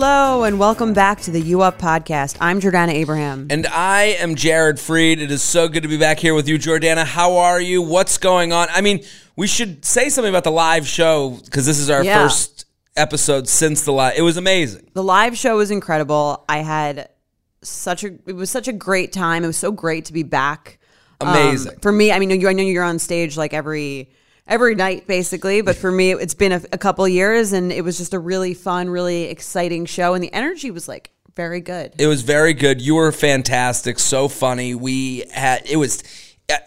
Hello and welcome back to the U Up podcast. I'm Jordana Abraham. And I am Jared Freid. It is so good to be back here with you, Jordana. How are you? What's going on? I mean, we should say something about the live show because this is our Yeah. first episode since the live. It was amazing. The live show was incredible. I had such a it was such a great time. It was so great to be back. Um, Amazing. for me, I mean, you, I know you're on stage like every every night basically, but for me, it's been a, a couple years, and it was just a really fun, really exciting show, and the energy was like very good. It was very good. You were fantastic. So funny. We had it was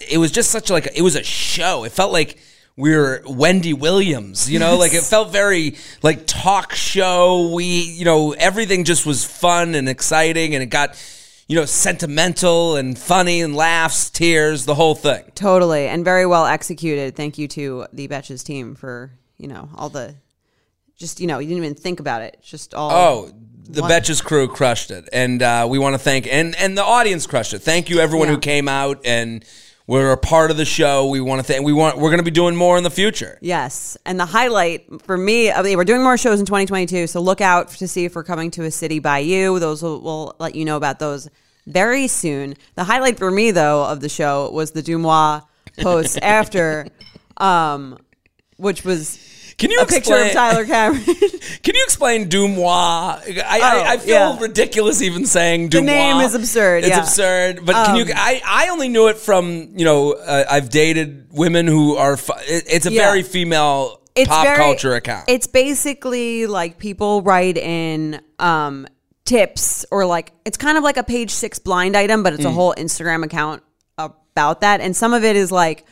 it was just such like it was a show. It felt like we were Wendy Williams, you know, like it felt very like talk show. We, you know, everything just was fun and exciting and it got, you know, sentimental and funny and laughs, tears, the whole thing. Totally, and very well executed. Thank you to the Betches team for you know all the just you know you didn't even think about it. Just all Oh, the One- Betches crew crushed it, and uh, we want to thank and and the audience crushed it. Thank you everyone Yeah. who came out and were a part of the show. We want to thank. We want. We're going to be doing more in the future. Yes. And the highlight for me, I mean, we're doing more shows in 2022. So look out to see if we're coming to a city by you. Those will, will let you know about those very soon. The highlight for me, though, of the show was the DeuxMoi post after, um, which was Can you a picture of explain- Tyler Cameron. Can you explain DeuxMoi? I, Oh, I, I feel yeah. ridiculous even saying DeuxMoi. The name is absurd, It's yeah. absurd. But can you? Um, I, I only knew it from you know uh, I've dated women who are. It's a Yeah. very female pop very- culture account. It's basically like people write in um, tips or like it's kind of like a page six blind item, but it's Mm. a whole Instagram account about that. And some of it is like,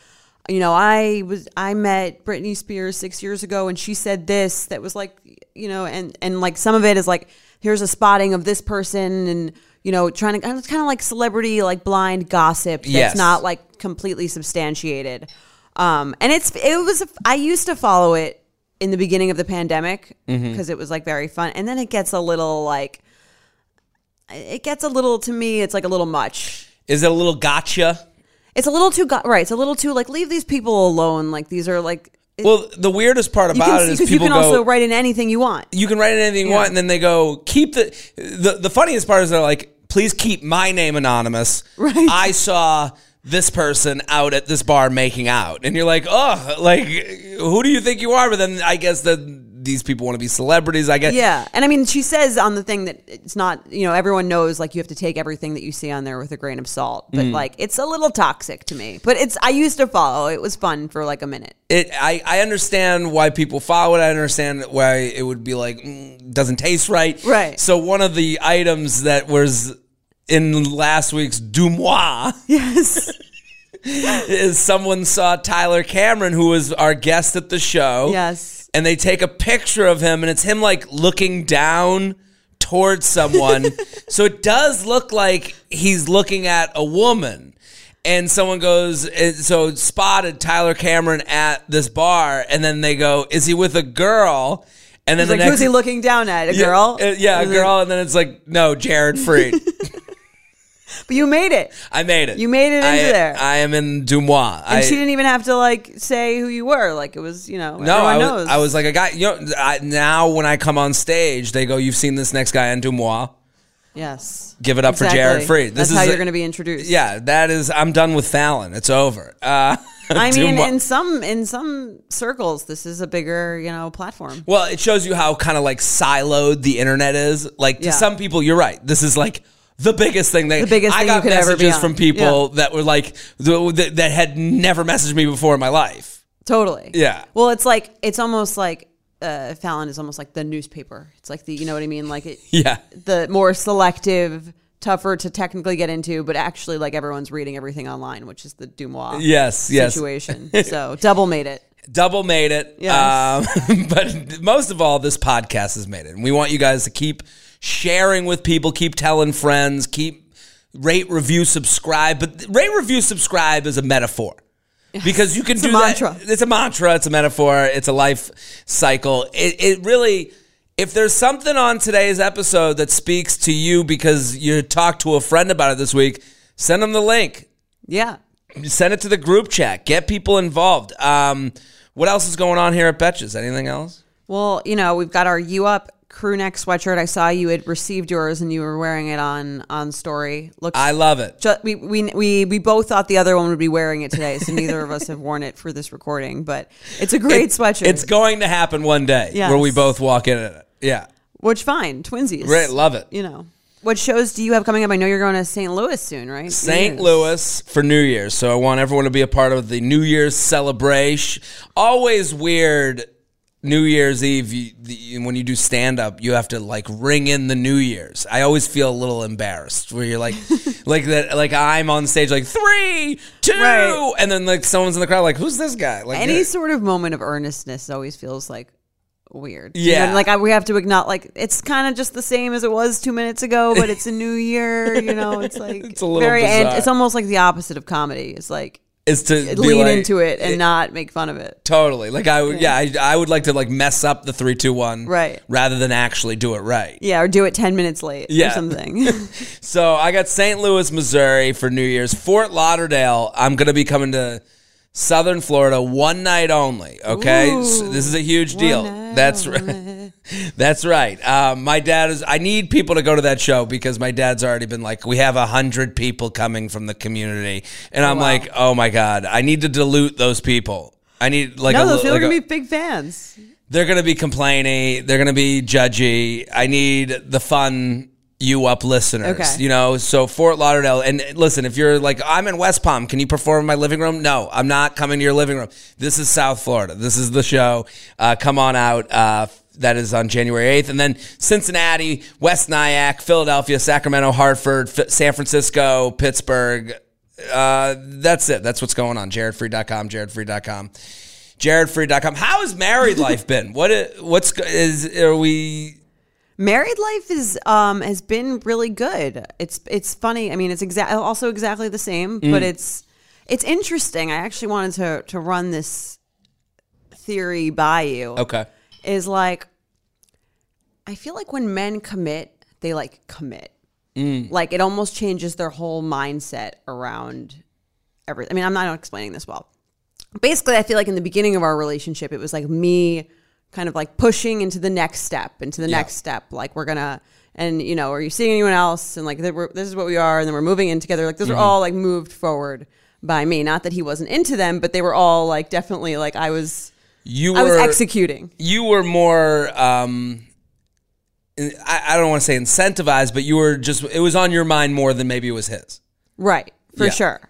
you know, I was I met Britney Spears six years ago and she said this that was like, you know, and and like some of it is like here's a spotting of this person and you know trying to it's kind of like celebrity like blind gossip that's Yes. not like completely substantiated. Um, and it's it was I used to follow it in the beginning of the pandemic because Mm-hmm. it was like very fun, and then it gets a little like it gets a little to me. It's like a little much. is it a little gotcha? It's a little too go- right. It's a little too like leave these people alone. Like these are like it- Well, the weirdest part about can it is because you people can go. also write in anything you want. you can write in anything you Yeah. want, and then they go keep the the the funniest part is they're like, please keep my name anonymous. Right. I saw this person out at this bar making out, and you're like, oh, like who do you think you are? But then I guess that these people want to be celebrities. I guess. Yeah, and I mean, she says on the thing that it's not. You know, everyone knows like you have to take everything that you see on there with a grain of salt. But Mm. like, it's a little toxic to me. But it's I used to follow. It was fun for like a minute. It. I I understand why people follow it. I understand why it would be like mm, doesn't taste right. Right. So one of the items that was in last week's DeuxMoi. Yes. is someone saw Tyler Cameron, who was our guest at the show. Yes. And they take a picture of him, and it's him like looking down towards someone. so it does look like he's looking at a woman. And someone goes, and so spotted Tyler Cameron at this bar, and then they go, "Is he with a girl?" And then It's the like, next, who's he looking down at? A Yeah, girl? uh, yeah, a girl, and then it's like, no, Jared Freid. But you made it. I made it. You made it into I, there. I am in DeuxMoi. And I, she didn't even have to like say who you were. Like it was, you know, No, everyone I was, knows. I was like a guy. You know, I, now when I come on stage, they go, "You've seen this next guy in DeuxMoi." yes. Give it up for Jared Free. This That's is how you're going to be introduced. Yeah, that is. I'm done with Fallon. It's over. Uh, I mean, DeuxMoi- in some in some circles, this is a bigger, you know, platform. well, it shows you how kind of like siloed the internet is. Like to Yeah. some people, you're right. This is like the biggest thing. They, The biggest I got you could ever messages from people that were like that, that had never messaged me before in my life. Totally. Yeah. Well, it's like it's almost like uh, Fallon is almost like the newspaper. It's like the you know what I mean, like it, Yeah. the more selective, tougher to technically get into, but actually like everyone's reading everything online, which is the DeuxMoi Yes. Yes. situation. so double made it. Double made it. Yes. Um, but most of all, this podcast has made it. And we want you guys to keep sharing with people, keep telling friends, keep rate, review, subscribe. But rate, review, subscribe is a metaphor. Because you can do mantra. that. It's a mantra. It's a metaphor. It's a life cycle. It, it really, if there's something on today's episode that speaks to you because you talked to a friend about it this week, send them the link Yeah. send it to the group chat. Get people involved. Um, what else is going on here at Betches? Anything else? Well, you know, we've got our U Up crew neck sweatshirt. I saw you had received yours and you were wearing it on on story. Looks I love it. ju- we, we we we both thought the other one would be wearing it today, so neither of us have worn it for this recording. But it's a great sweatshirt. It's going to happen one day Yes. where we both walk in it. Yeah. which fine, twinsies. Right. Love it. You know, what shows do you have coming up? I know you're going to St. Louis soon, right? St. Louis for New Year's. So I want everyone to be a part of the New Year's celebration. Always weird. New Year's Eve, you, the, when you do stand up, you have to like ring in the New Year's. I always feel a little embarrassed where you're like, like that, like I'm on stage, like three, two, Right. and then like someone's in the crowd, like, who's this guy? Like, Any uh, sort of moment of earnestness always feels like weird. Yeah. You know, like I, we have to acknowledge, like it's kind of just the same as it was two minutes ago, but it's a new year. You know, it's like It's a little very. And it's almost like the opposite of comedy. It's like is to lean like- into it and eh, not make fun of it. Totally. Like I would, yeah, I, I would like to like mess up the three, two, one, Right. rather than actually do it right. Yeah, or do it ten minutes late Yeah. or something. So I got St. Louis, Missouri for New Year's. Fort Lauderdale. I'm gonna be coming to Southern Florida one night only. Okay, Ooh. So this is a huge deal. That's right. That's right. Um, my dad is. I need people to go to that show because my dad's already been like, we have a hundred people coming from the community, and I'm wow. like, oh my god, I need to dilute those people. I need like no, a, those people like are gonna be big fans. they're gonna be complaining. They're gonna be judgy. I need the fun you up listeners. Okay. You know, so Fort Lauderdale. And listen, if you're like, I'm in West Palm, can you perform in my living room? No, I'm not coming to your living room. This is South Florida. This is the show. Uh, come on out. Uh, that is on January 8th. And then Cincinnati, West Nyack, Philadelphia, Sacramento, Hartford, F- San Francisco, Pittsburgh. Uh, that's it. That's what's going on. JaredFree.com, JaredFree.com. JaredFree.com. How has married life been? What what's is are we Married life is um has been really good. It's it's funny. I mean, it's exact also exactly the same, Mm. but it's it's interesting. I actually wanted to to run this theory by you. okay? Is like I feel like when men commit, they like commit. Mm. Like it almost changes their whole mindset around everything. I mean, I'm not explaining this well. Basically, I feel like in the beginning of our relationship, it was like me kind of like pushing into the next step, into the next step. Like we're gonna, and you know, are you seeing anyone else? And like, we're, this is what we are, and then we're moving in together. Like those are all like moved forward by me. Not that he wasn't into them, but they were all like definitely like I was. You I was were executing. you were more um I, I don't want to say incentivized, but you were just it was on your mind more than maybe it was his. Right, for Yeah. sure.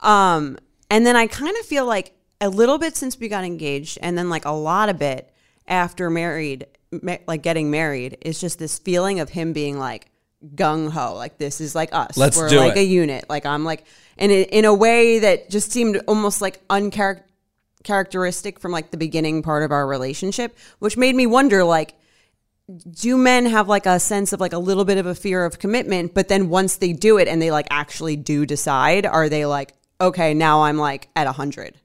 Um, and then I kind of feel like a little bit since we got engaged, and then like a lot of it after married, ma- like getting married, is just this feeling of him being like gung ho, like this is like us. Let's We're do like it. a unit. Like I'm like, and it, in a way that just seemed almost like uncharacteristic from like the beginning part of our relationship, which made me wonder like do men have like a sense of like a little bit of a fear of commitment but then once they do it and they like actually do decide are they like okay now i'm like at 100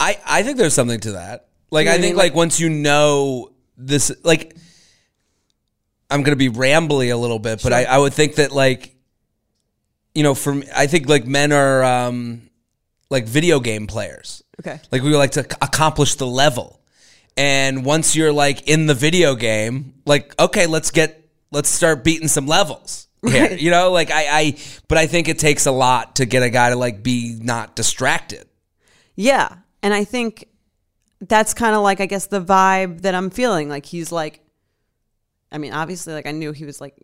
I I think there's something to that. Like know I what I think mean? like once you know this like I'm gonna be rambly a little bit, but I, I would think that like you know, from I think like men are um like video game players. okay Like we like to accomplish the level. And once you're like in the video game, like okay, let's get let's start beating some levels. Here. Right. You know, like I, I but I think it takes a lot to get a guy to like be not distracted. yeah and i think that's kind of like i guess the vibe that i'm feeling like he's like i mean obviously like i knew he was like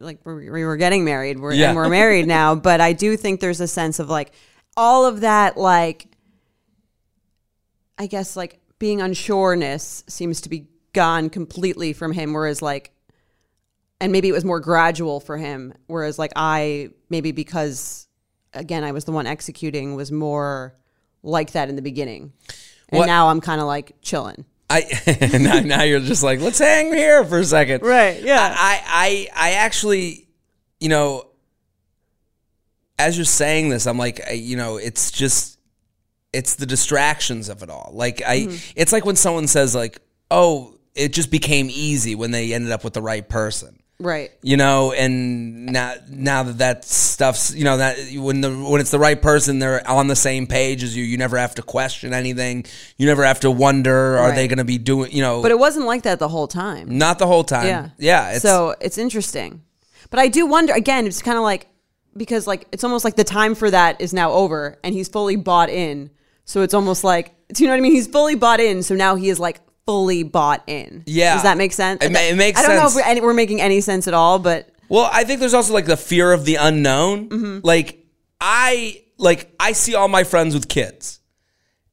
like we we were getting married we're, Yeah. and we're married now but i do think there's a sense of like all of that like I guess like being unsureness seems to be gone completely from him, whereas like, and maybe it was more gradual for him, whereas like I maybe because again I was the one executing was more like that in the beginning. And What- now I'm kind of like chilling. I now, now you're just like let's hang here for a second. Right, yeah. I I I actually, you know, as you're saying this, I'm like, I, you know, it's just it's the distractions of it all. Like I, Mm-hmm. it's like when someone says like, oh, it just became easy when they ended up with the right person. Right. you know and now now that that stuff's you know that when the when it's the right person they're on the same page as you you never have to question anything you never have to wonder are Right. they going to be doing you know But it wasn't like that the whole time. not the whole time Yeah. yeah it's, so it's interesting. But I do wonder again, it's kind of like because like it's almost like the time for that is now over and he's fully bought in. So it's almost like do you know what I mean? He's fully bought in, so now he is like fully bought in. Yeah. Does that make sense? It ma- it makes I don't know if we're, any, we're making any sense at all, but well i think there's also like the fear of the unknown Mm-hmm. like i like i see all my friends with kids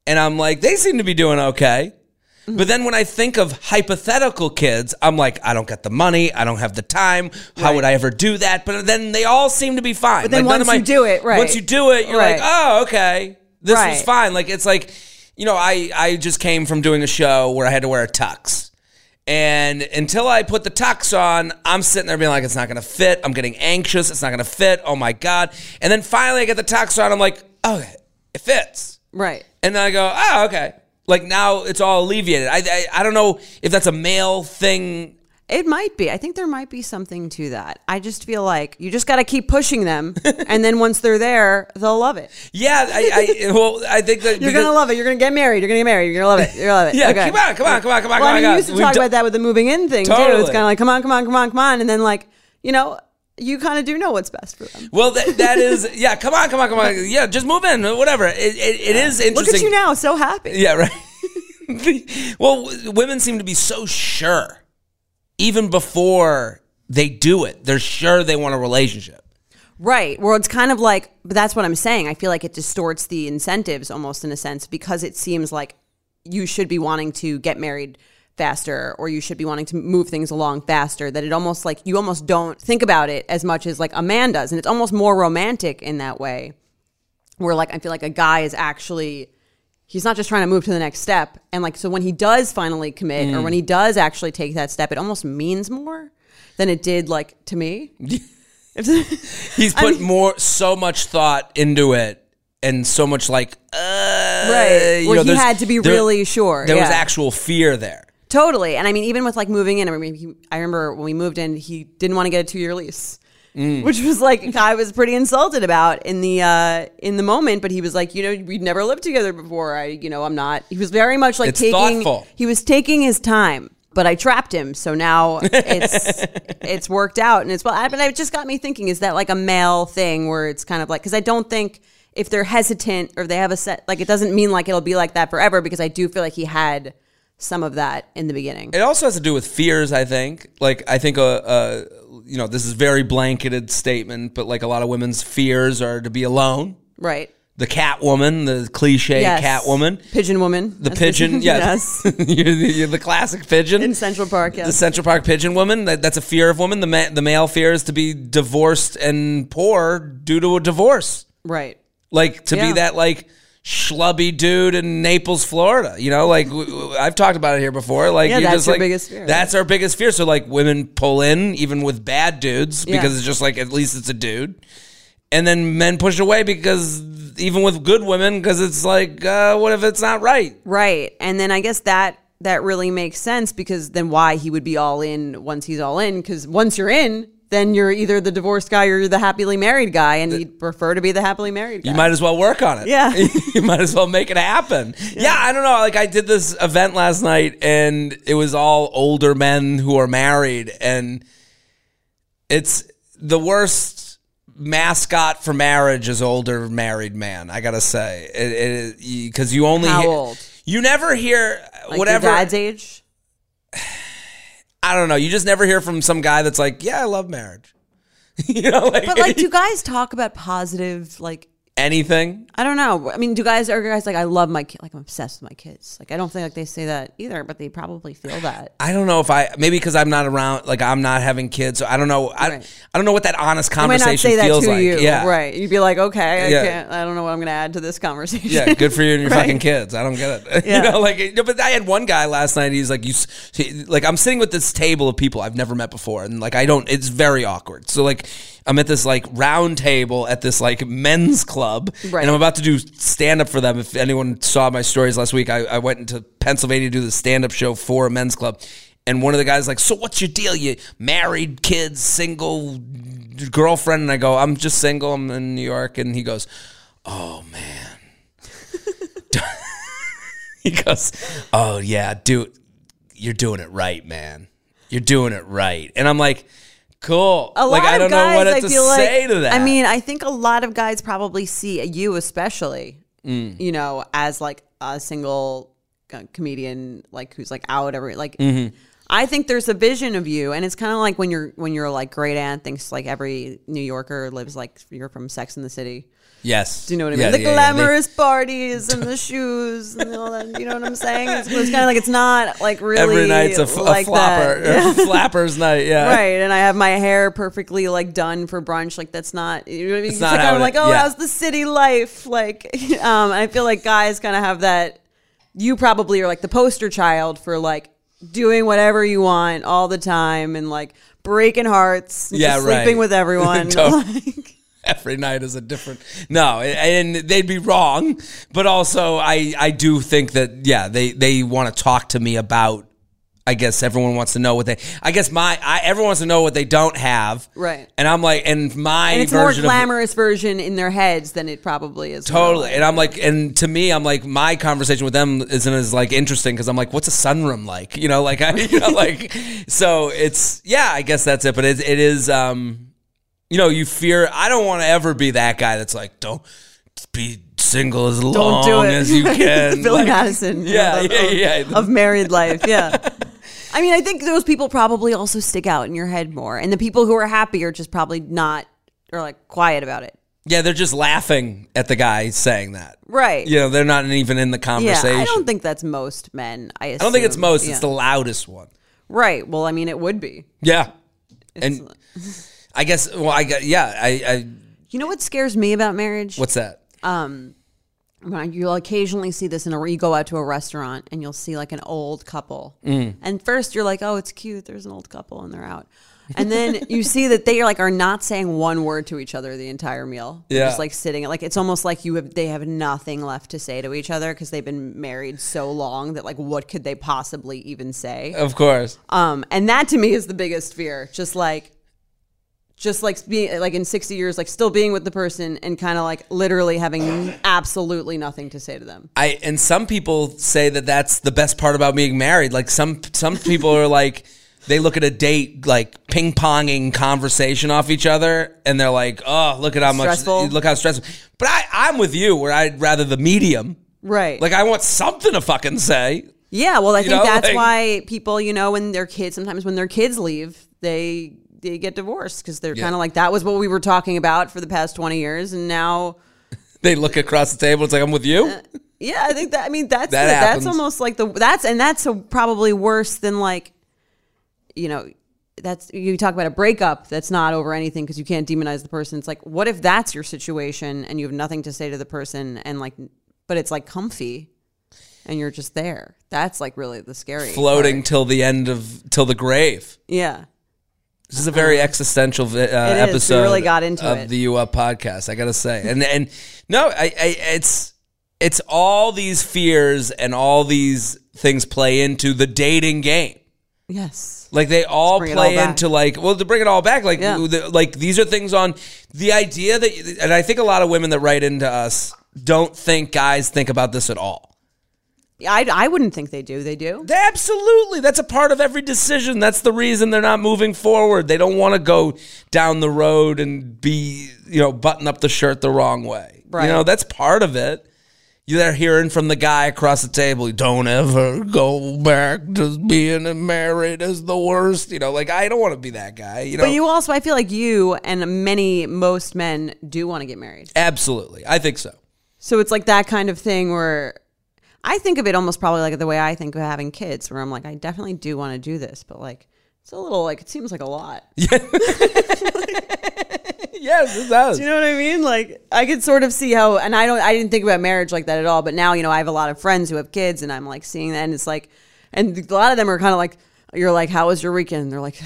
and i'm like they seem to be doing okay Mm-hmm. But then when I think of hypothetical kids, I'm like, I don't get the money, I don't have the time. How Right. would I ever do that? But then they all seem to be fine. But then Like, once you do it, right. Once you do it, you're Right. like, oh, okay, this was Right. fine. Like it's like, you know, I I just came from doing a show where I had to wear a tux. And until I put the tux on, I'm sitting there being like, it's not going to fit. I'm getting anxious. It's not going to fit. Oh my God. And then finally I get the tux on. I'm like, oh, okay, it fits. right. And then I go, oh, okay. Like now it's all alleviated. I, I, I don't know if that's a male thing. It might be. I think there might be something to that. I just feel like you just got to keep pushing them, and then once they're there, they'll love it. Yeah, I, I well, I think that You're gonna love it. You're gonna get married. You're gonna get married. You're gonna love it. You're gonna love it. Yeah, Okay. come on, come on, come on, come on, Well, come I mean, on. used to We've talk done- about that with the moving in thing too. It's kind of like, come on, come on, come on, come on, and then like, you know, you kind of do know what's best for them. Well, that, that is yeah. Come on, come on, come on. Yeah, just move in. Whatever. It, it, it is interesting. Look at you now, so happy. Yeah, right. well, w- women seem to be so sure, even before they do it. They're sure they want a relationship. Right. Well, it's kind of like, but that's what I'm saying. I feel like it distorts the incentives almost in a sense because it seems like you should be wanting to get married faster or you should be wanting to move things along faster. That it almost like you almost don't think about it as much as like a man does. And it's almost more romantic in that way where like I feel like a guy is actually. He's not just trying to move to the next step. And like, so when he does finally commit or when he does actually take that step, it almost means more than it did like to me. He's put more, so much thought into it, and so much like, uh, Right. you Where know, he had to be there- really sure. There was actual fear there. Totally. And I mean, even with like moving in, I mean, he, I remember when we moved in, he didn't want to get a two year lease. Mm. Which was like I was pretty insulted about in the uh, in the moment, but he was like, you know, we'd never lived together before. I, you know, I'm not. He was very much like It's taking. thoughtful. He was taking his time, but I trapped him, so now it's it's worked out, and it's well. But it just got me thinking: is that like a male thing where it's kind of like because I don't think if they're hesitant or they have a set like it doesn't mean like it'll be like that forever because I do feel like he had some of that in the beginning. It also has to do with fears. I think. Like I think a, uh you know this is very blanketed statement, but like a lot of women's fears are to be alone. Right. The cat woman, the cliche Yes. cat woman, Pigeon woman. the pigeon. Yeah, yes. you're, the, you're the classic pigeon. In Central Park, yes. The Central Park pigeon woman. That, that's a fear of women. The ma- the male fear is to be divorced and poor due to a divorce. right. Like to Yeah. be that like schlubby dude in Naples, Florida. You know, like w- w- I've talked about it here before. Like Yeah, you're that's just your like biggest fear. that's our biggest fear. So like women pull in even with bad dudes Yeah. because it's just like at least it's a dude, and then men push away because even with good women because it's like uh, what if it's not right? Right. And then I guess that that really makes sense because then why he would be all in once he's all in because once you're in then you're either the divorced guy or you're the happily married guy and you'd prefer to be the happily married guy. You might as well work on it. Yeah. you might as well make it happen. Yeah. I don't know. Like I did this event last night and it was all older men who are married and it's the worst mascot for marriage is older married man. I got to say. It because you only How hear- old? You never hear like whatever your dad's age. I don't know. You just never hear from some guy that's like, "Yeah, I love marriage." you know, like, But like do guys talk about positive like anything. I don't know. I mean, do guys are guys like I love my kid, like I'm obsessed with my kids. Like I don't think like they say that either, but they probably feel that. I don't know if I maybe because I'm not around, like I'm not having kids, so I don't know. I, Right. I don't know what that honest conversation not say that feels to like. you, Yeah, right? You'd be like, okay, I Yeah. can't. I don't know what I'm going to add to this conversation. Yeah, good for you and your Right. fucking kids. I don't get it. Yeah. you know, like, but I had one guy last night. He's like, you, he- like, I'm sitting with this table of people I've never met before, and like, I don't. It's very awkward. So like, I'm at this like round table at this like men's club, Right. and I'm about to do stand up for them. If anyone saw my stories last week, I, I went into Pennsylvania to do the stand up show for a men's club. And one of the guys like, so what's your deal? You married, kids, single, girlfriend? And I go, I'm just single. I'm in New York. And he goes, oh man. he goes, "Oh yeah, dude, you're doing it right, man. You're doing it right." And I'm like, "Cool." A lot I don't of guys, know what I to feel say like, to that. I mean, I think a lot of guys probably see you, especially, Mm. you know, as like a single comedian, like who's like out every like. Mm-hmm. I think there's a vision of you, and it's kind of like when you're when your like great aunt thinks like every New Yorker lives like you're from Sex in the City. Yes. Do you know what I Yeah, mean? the yeah, yeah. They- glamorous parties and the shoes and all that. You know what I'm saying? It's, it's kind of like it's not like really Every night's a, f- a like flopper, that. a flapper's night. Yeah. right and i have my hair perfectly like done for brunch like that's not you know what i mean It's it's not like, i'm it- like oh yeah. how's the city life like um i feel like guys kind of have that you probably are like the poster child for like doing whatever you want all the time and like breaking hearts and Yeah, just sleeping with everyone like, Every night is a different. No, and they'd be wrong, but also I I do think that yeah they they want to talk to me about. I guess everyone wants to know what they. I guess my I, everyone wants to know what they don't have. Right. And I'm like, and my and it's more version of glamorous version in their heads than it probably is Totally. And I'm like, and to me, I'm like, my conversation with them isn't as like interesting because I'm like, what's a sunroom like? You know, like I, you know, like, so it's yeah, I guess that's it. But it, it is, um, you know, you fear. I don't want to ever be that guy that's like, don't be single as don't long as you can. Billy Like, Madison Yeah, of, yeah, of- yeah. of married life yeah I mean I think those people probably also stick out in your head more and the people who are happy are just probably not or like quiet about it yeah, they're just laughing at the guy saying that. right You know, they're not even in the yeah conversation. I don't think that's most men I, I don't think it's most. Yeah. It's the loudest one. right well I mean it would be Yeah. and I guess. Well, I got. Yeah. I. I you know what scares me about marriage what's that? Um, you'll occasionally see this in a you go out to a restaurant and you'll see like an old couple Mm. and first you're like oh it's cute there's an old couple and they're out and then you see that they are like are not saying one word to each other the entire meal they're Yeah. just like sitting like it's almost like you have they have nothing left to say to each other because they've been married so long that like what could they possibly even say Of course. um and that to me is the biggest fear just like just like being like in 60 years like still being with the person and kind of like literally having absolutely nothing to say to them I and some people say that that's the best part about being married. Like some some people are like they look at a date like ping ponging conversation off each other, and they're like, "Oh, look at how Stressful. much look how stressful." But I I'm with you, where I'd rather the medium. right Like I want something to fucking say. yeah well i think know, that's like- why people you know when their kids sometimes when their kids leave they they get divorced because they're Yeah. kind of like that was what we were talking about for the past 20 years and now They look across the table. It's like I'm with you. Uh, yeah i think that i mean that's That that's almost like the that's and that's a, probably worse than like you know that's you talk about a breakup that's not over anything because you can't demonize the person it's like what if that's your situation and you have nothing to say to the person and like but it's like comfy and you're just there that's like really the scary Floating part. till the end of till the grave. yeah This is a very existential uh, It is. We episode. really got into of it. the U Up podcast. I gotta say, and and no, I, I it's it's all these fears and all these things play into the dating game. yes Like they all play all into like well to bring it all back like Yeah. the, like these are things on the idea that and I think a lot of women that write into us don't think guys think about this at all. I, I wouldn't think they do they do They absolutely. That's a part of every decision. That's the reason they're not moving forward. They don't want to go down the road and be, you know, button up the shirt the wrong way. Right. You know, that's part of it. You're hearing from the guy across the table, don't ever go back to being married is the worst. You know, like I don't want to be that guy. You know, But you also, I feel like you and many, most men do want to get married. absolutely, I think so. So it's like that kind of thing where I think of it almost probably like the way I think of having kids, where I'm like, I definitely do want to do this, but like, it's a little like, it seems like a lot. Yes, it does. Do you know what I mean? Like I could sort of see how, and I don't, I didn't think about marriage like that at all. But now, you know, I have a lot of friends who have kids, and I'm like seeing that, and it's like, and a lot of them are kind of like, you're like, how was your weekend? And they're like,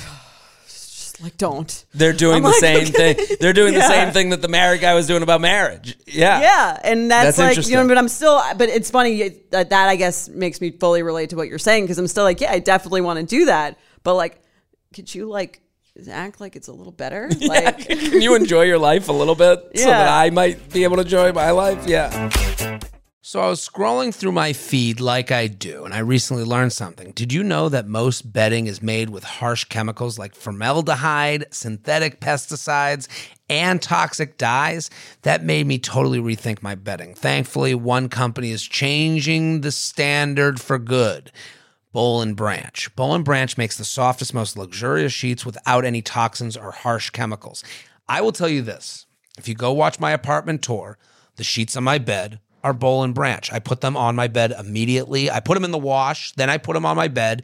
just like don't. They're doing I'm the like, same okay. thing. They're doing the same thing that the married guy was doing about marriage. Yeah. Yeah, and that's, That's like you know, but I'm still, but it's funny that that I guess makes me fully relate to what you're saying because I'm still like, yeah, I definitely want to do that, but like, could you like act like it's a little better? Like, Can you enjoy your life a little bit so that I might be able to enjoy my life? Yeah. So I was scrolling through my feed like I do, and I recently learned something. Did you know that most bedding is made with harsh chemicals like formaldehyde, synthetic pesticides, and toxic dyes? That made me totally rethink my bedding. Thankfully, one company is changing the standard for good. Boll and Branch. Boll and Branch makes the softest, most luxurious sheets without any toxins or harsh chemicals. I will tell you this if you go watch my apartment tour, the sheets on my bed are Boll and Branch. I put them on my bed immediately. I put them in the wash, then I put them on my bed.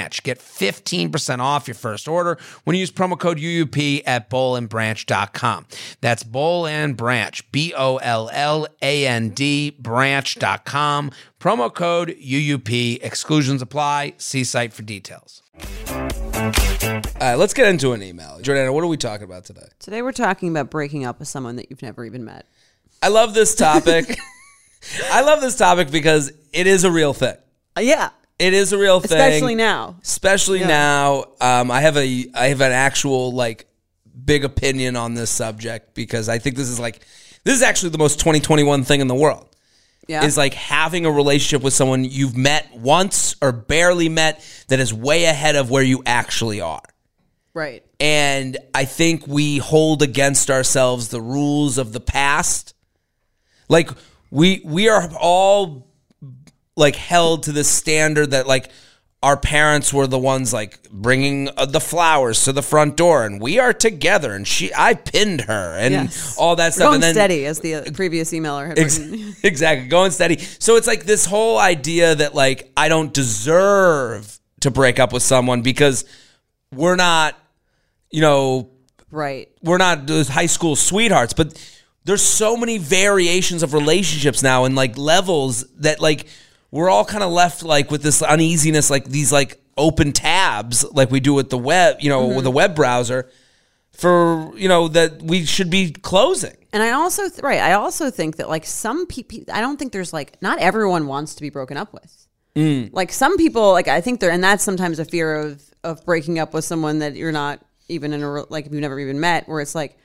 Branch. Get 15% off your first order when you use promo code UUP at bollandbranch.com. That's Boll and Branch, B O L L A N D, branch.com. Promo code UUP. Exclusions apply. See site for details. All right, let's get into an email. Jordana, what are we talking about today? today we're talking about breaking up with someone that you've never even met. I love this topic. I love this topic because it is a real thing. Yeah, It is a real thing. especially now. especially Yeah. now um, i have a i have an actual like big opinion on this subject because i think this is like this is actually the most 2021 thing in the world Yeah, is like having a relationship with someone you've met once or barely met that is way ahead of where you actually are right. and i think we hold against ourselves the rules of the past like we we are all like held to the standard that like our parents were the ones like bringing uh, the flowers to the front door and we are together and she i pinned her and Yes. all that stuff Going and then steady, as the uh, previous emailer had Ex- written. exactly going steady so it's like this whole idea that like i don't deserve to break up with someone because we're not you know Right. we're not those high school sweethearts, but there's so many variations of relationships now and like levels that like we're all kind of left like with this uneasiness, like these like open tabs, like we do with the web, you know, with the web browser, for you know that we should be closing. And I also th- right, I also think that like some people, I don't think there's like not everyone wants to be broken up with. Mm. Like some people, like I think they're, and that's sometimes a fear of of breaking up with someone that you're not even in a like you've never even met, where it's like.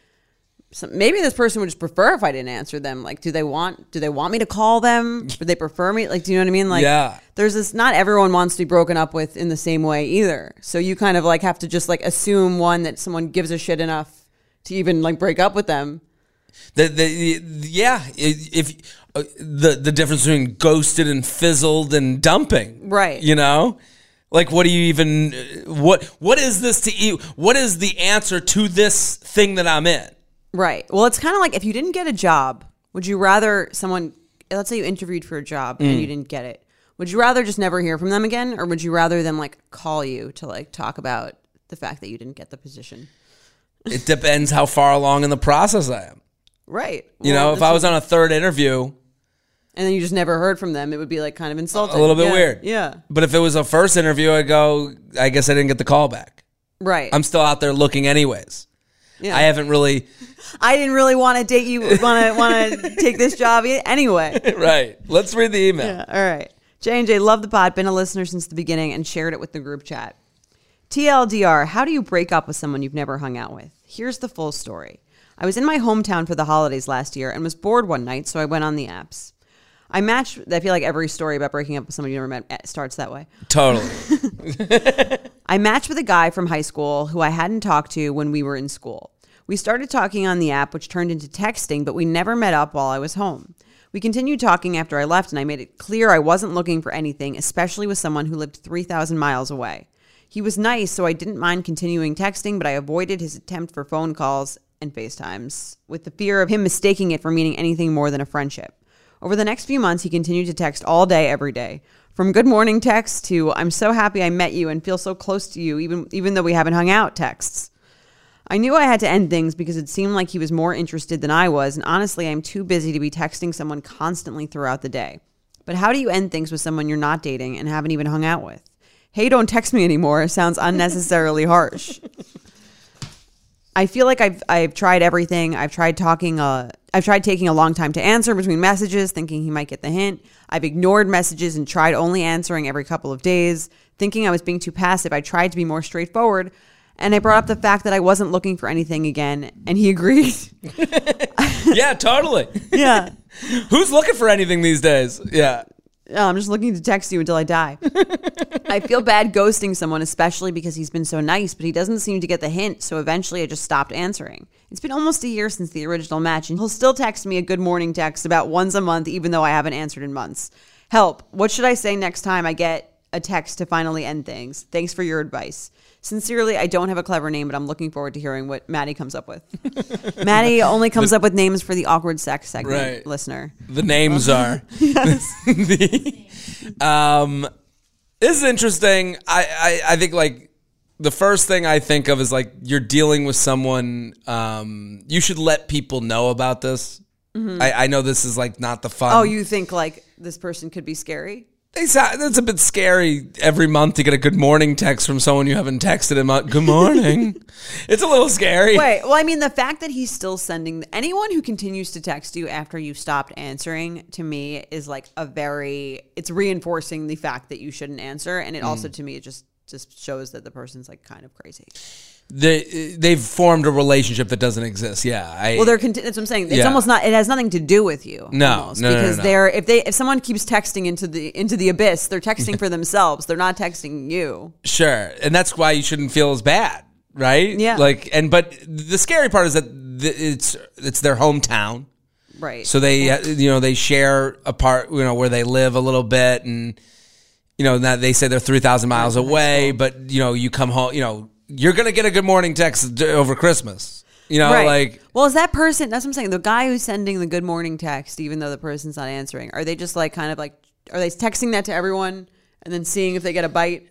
Some maybe this person would just prefer if I didn't answer them. Like, do they want? Do they want me to call them? Would they prefer me? Like, do you know what I mean? Like, Yeah. There's this. Not everyone wants to be broken up with in the same way either. So you kind of like have to just like assume one that someone gives a shit enough to even like break up with them. The, the, the yeah, if uh, the the difference between ghosted and fizzled and dumping, Right. You know, like what do you even what what is this to you? What is the answer to this thing that I'm in? Right. Well, it's kind of like if you didn't get a job, would you rather someone, let's say you interviewed for a job and mm. you didn't get it, would you rather just never hear from them again? Or would you rather them like call you to like talk about the fact that you didn't get the position? It depends how far along in the process I am. Right. You Well, know, if I was on a third interview, and then you just never heard from them, it would be like kind of insulting. a little bit Yeah. weird. Yeah. But if it was a first interview, I'd go, I guess I didn't get the call back. Right. I'm still out there looking anyways. Yeah. I haven't really. I didn't really want to date you. Want to want to take this job anyway. Right. Let's read the email. Yeah. All right. J and J love the pod. Been a listener since the beginning and shared it with the group chat. TLDR: How do you break up with someone you've never hung out with? Here's the full story. I was in my hometown for the holidays last year and was bored one night, so I went on the apps. I matched. I feel like every story about breaking up with someone you never met eh, starts that way. Totally. I matched with a guy from high school who I hadn't talked to when we were in school. We started talking on the app, which turned into texting, but we never met up while I was home. We continued talking after I left, and I made it clear I wasn't looking for anything, especially with someone who lived 3,000 miles away. He was nice, so I didn't mind continuing texting, but I avoided his attempt for phone calls and FaceTimes with the fear of him mistaking it for meaning anything more than a friendship. Over the next few months, he continued to text all day, every day. From good morning texts to I'm so happy I met you and feel so close to you, even, even though we haven't hung out texts. I knew I had to end things because it seemed like he was more interested than I was, and honestly, I'm too busy to be texting someone constantly throughout the day. But how do you end things with someone you're not dating and haven't even hung out with? Hey, don't text me anymore sounds unnecessarily harsh. I feel like I've I've tried everything. I've tried talking uh I've tried taking a long time to answer between messages, thinking he might get the hint. I've ignored messages and tried only answering every couple of days, thinking I was being too passive. I tried to be more straightforward, and I brought up the fact that I wasn't looking for anything again, and he agreed. yeah, totally. yeah. Who's looking for anything these days? Yeah. Oh, I'm just looking to text you until I die. I feel bad ghosting someone, especially because he's been so nice, but he doesn't seem to get the hint, so eventually I just stopped answering. It's been almost a year since the original match, and he'll still text me a good morning text about once a month, even though I haven't answered in months. Help. What should I say next time I get a text to finally end things? Thanks for your advice. Sincerely, I don't have a clever name, but I'm looking forward to hearing what Maddie comes up with. Maddie only comes up with names for the awkward sex segment, Right. listener. The names are. the, um, this is interesting. I, I, I think like the first thing I think of is like you're dealing with someone. Um, you should let people know about this. I, I know this is like not the fun. Oh, you think like this person could be scary? They sound, it's a bit scary every month to get a good morning text from someone you haven't texted him. Good morning. it's a little scary. Wait, well, I mean, the fact that he's still sending anyone who continues to text you after you stopped answering to me is like a very, it's reinforcing the fact that you shouldn't answer. And it Mm. also, to me, it just, just shows that the person's like kind of crazy. They they've formed a relationship that doesn't exist. Yeah. I, Well, they're, conti- that's what I'm saying. It's Yeah. almost not, it has nothing to do with you. No, almost, no, no, no, because no. they're, if they, if someone keeps texting into the, into the abyss, they're texting for themselves. They're not texting you. Sure, and that's why you shouldn't feel as bad, right? Yeah. Like, and but the scary part is that th- it's it's their hometown, Right. so they you know they share a part you know where they live a little bit, and you know now they say they're three thousand miles away, but you know you come home, you know you're gonna get a good morning text over Christmas, you know, Right. like well, is that person? That's what I'm saying. The guy who's sending the good morning text, even though the person's not answering, are they just like kind of like are they texting that to everyone and then seeing if they get a bite?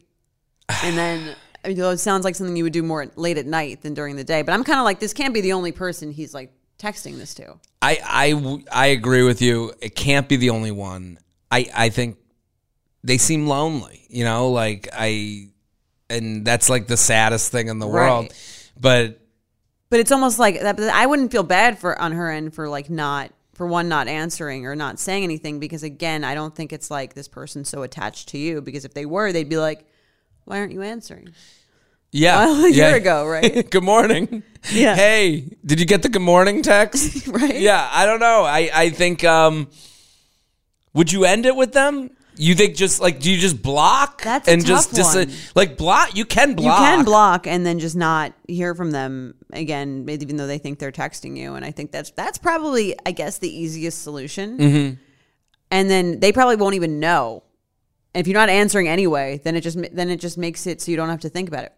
And then I mean, it sounds like something you would do more late at night than during the day. But I'm kind of like this can't be the only person he's like texting this to. I I I agree with you. It can't be the only one. I I think they seem lonely. You know, like I, and that's like the saddest thing in the world. But But it's almost like that. I wouldn't feel bad for on her end for like not for one not answering or not saying anything because again, I don't think it's like this person's so attached to you because if they were, they'd be like, "Why aren't you answering?" yeah, Well, a year yeah. ago, right? good morning. Yeah. Hey, did you get the good morning text? Right. Yeah. I don't know. I I think. um Would you end it with them? You think just like do you just block That's a and just tough dis- one. like block? You can block. You can block and then just not hear from them again, even though they think they're texting you. And I think that's that's probably, I guess, the easiest solution. Mm-hmm. And then they probably won't even know. And if you're not answering anyway, then it just then it just makes it so you don't have to think about it.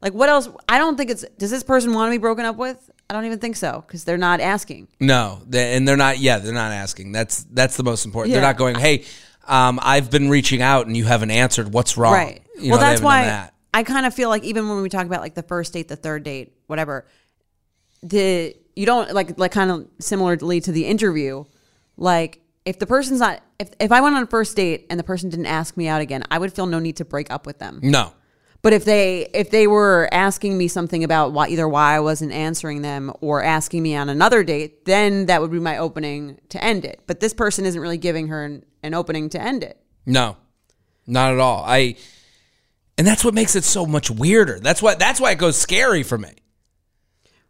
Like what else? I don't think it's. Does this person want to be broken up with? I don't even think so because they're not asking. No, they, and they're not. Yeah, they're not asking. That's that's the most important. They're not going. Hey, um, I've been reaching out and you haven't answered. What's wrong? Right. You well, know, that's why that. I kind of feel like even when we talk about like the first date, the third date, whatever, the you don't like like kind of similarly to the interview, like if the person's not if if I went on a first date and the person didn't ask me out again, I would feel no need to break up with them. No. But if they if they were asking me something about why either why I wasn't answering them or asking me on another date, then that would be my opening to end it. But this person isn't really giving her an, an opening to end it. No, not at all. I, and that's what makes it so much weirder. That's why. That's why it goes scary for me.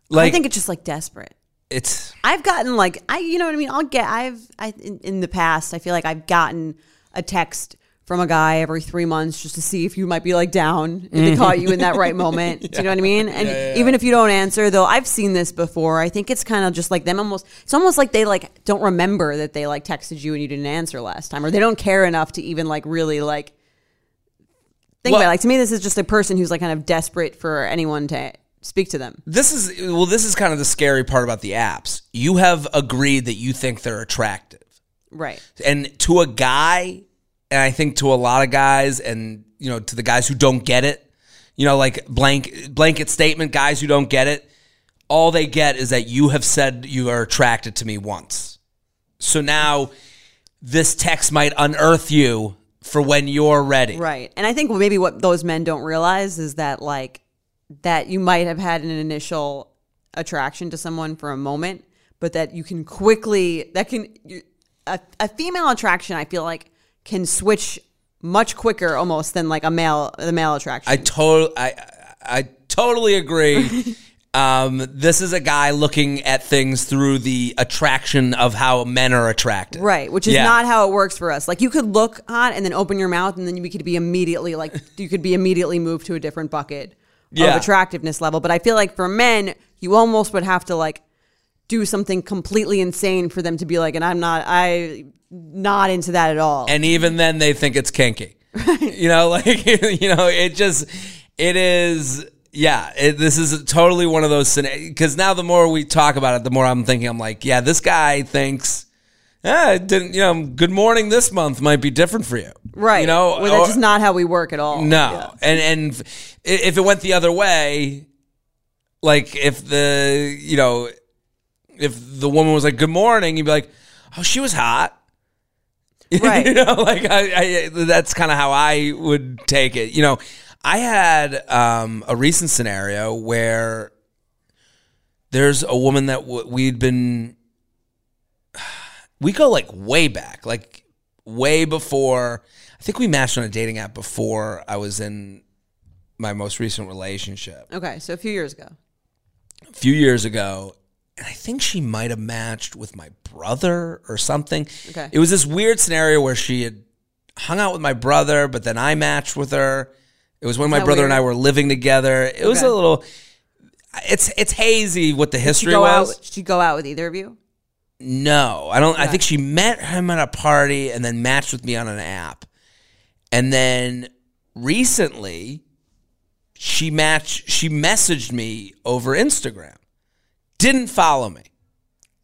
Like I think it's just like desperate. it's I've gotten like I you know what I mean. I'll get I've I in, in the past I feel like I've gotten a text from a guy every three months just to see if you might be like down if they caught you in that right moment. Do you know what I mean? And even if you don't answer, though, I've seen this before. I think it's kind of just like them almost. It's almost like they like don't remember that they like texted you and you didn't answer last time, or they don't care enough to even like really like think Well- about. It. Like to me, this is just a person who's like kind of desperate for anyone to speak to them. this is well. This is kind of the scary part about the apps. You have agreed that you think they're attractive. Right. and to a guy and i think to a lot of guys and you know to the guys who don't get it you know like blank blanket statement guys who don't get it all they get is that you have said you are attracted to me once so now this text might unearth you for when you're ready Right. And I think maybe what those men don't realize is that like that you might have had an initial attraction to someone for a moment, but that you can quickly that can a, a female attraction I feel like can switch much quicker almost than like a male the male attraction. i totally i i totally agree um, this is a guy looking at things through the attraction of how men are attracted Right, which is Yeah. not how it works for us. Like you could look hot and then open your mouth, and then you could be immediately like you could be immediately moved to a different bucket Yeah. of attractiveness level. But I feel like for men, you almost would have to like do something completely insane for them to be like, and I'm not, I not into that at all. and even then they think it's kinky. you know, like you know, it just it is. Yeah, it, this is totally one of those because now the more we talk about it, the more I'm thinking I'm like, yeah, this guy thinks, ah, it didn't you know, good morning this month might be different for you, right. You know, well, that's or- just not how we work at all. no, Yeah. and and if it went the other way, like if the you know, if the woman was like, good morning, you'd be like, oh, she was hot. Right. you know, like I, I that's kind of how I would take it. You know, I had um, a recent scenario where there's a woman that w- we'd been we go like way back, like way before. I think we matched on a dating app before I was in my most recent relationship Okay, so a few years ago. a few years ago, and I think she might have matched with my brother or something. Okay. It was this weird scenario where she had hung out with my brother, but then I matched with her. It was when my brother and I were living together. It was a little. It's it's hazy what the history go was. out. She go out with either of you. No, I don't. I think she met him at a party and then matched with me on an app, and then recently, she matched. She messaged me over Instagram. Didn't follow me.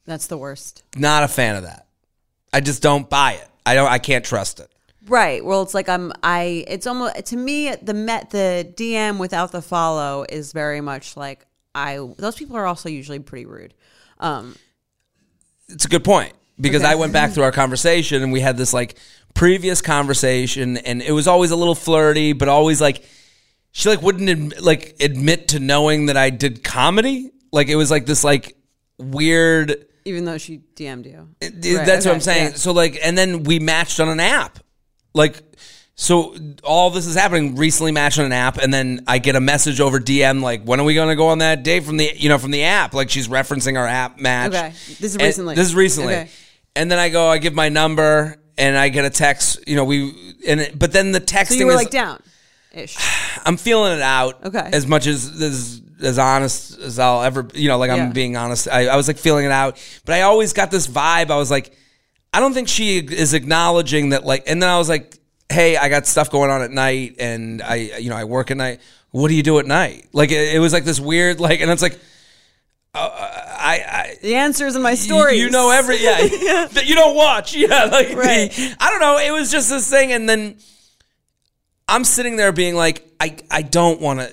That's the worst. Not a fan of that. I just don't buy it. I don't. I can't trust it. Right. Well, it's like I'm. I. It's almost to me the met the DM without the follow is very much like I. Those people are also usually pretty rude. Um. It's a good point because Okay. I went back through our conversation and we had this like previous conversation and it was always a little flirty, but always like she like wouldn't like admit to knowing that I did comedy. Like it was like this like weird. Even though she DM'd you. That's Right, what I'm saying. yeah. So like, and then we matched on an app. Like, so all this is happening. Recently matched on an app, and then I get a message over DM like, "When are we going to go on that date from the you know from the app?" Like she's referencing our app match. Okay. This is And- recently. This is recently. Okay. And then I go, I give my number, and I get a text. You know, we and it, but then the texting So you were is like down, ish. I'm feeling it out. Okay. As much as as as honest as I'll ever, you know, like I'm being honest. I, I was like feeling it out, but I always got this vibe. I was like, I don't think she is acknowledging that. Like, and then I was like, Hey, I got stuff going on at night, and I, you know, I work at night. What do you do at night? Like, it, it was like this weird, like, and it's like, uh, I, I The answers in my story. You know every yeah. that you don't watch. Yeah, like the- I don't know. It was just this thing, and then I'm sitting there being like, I I don't want to.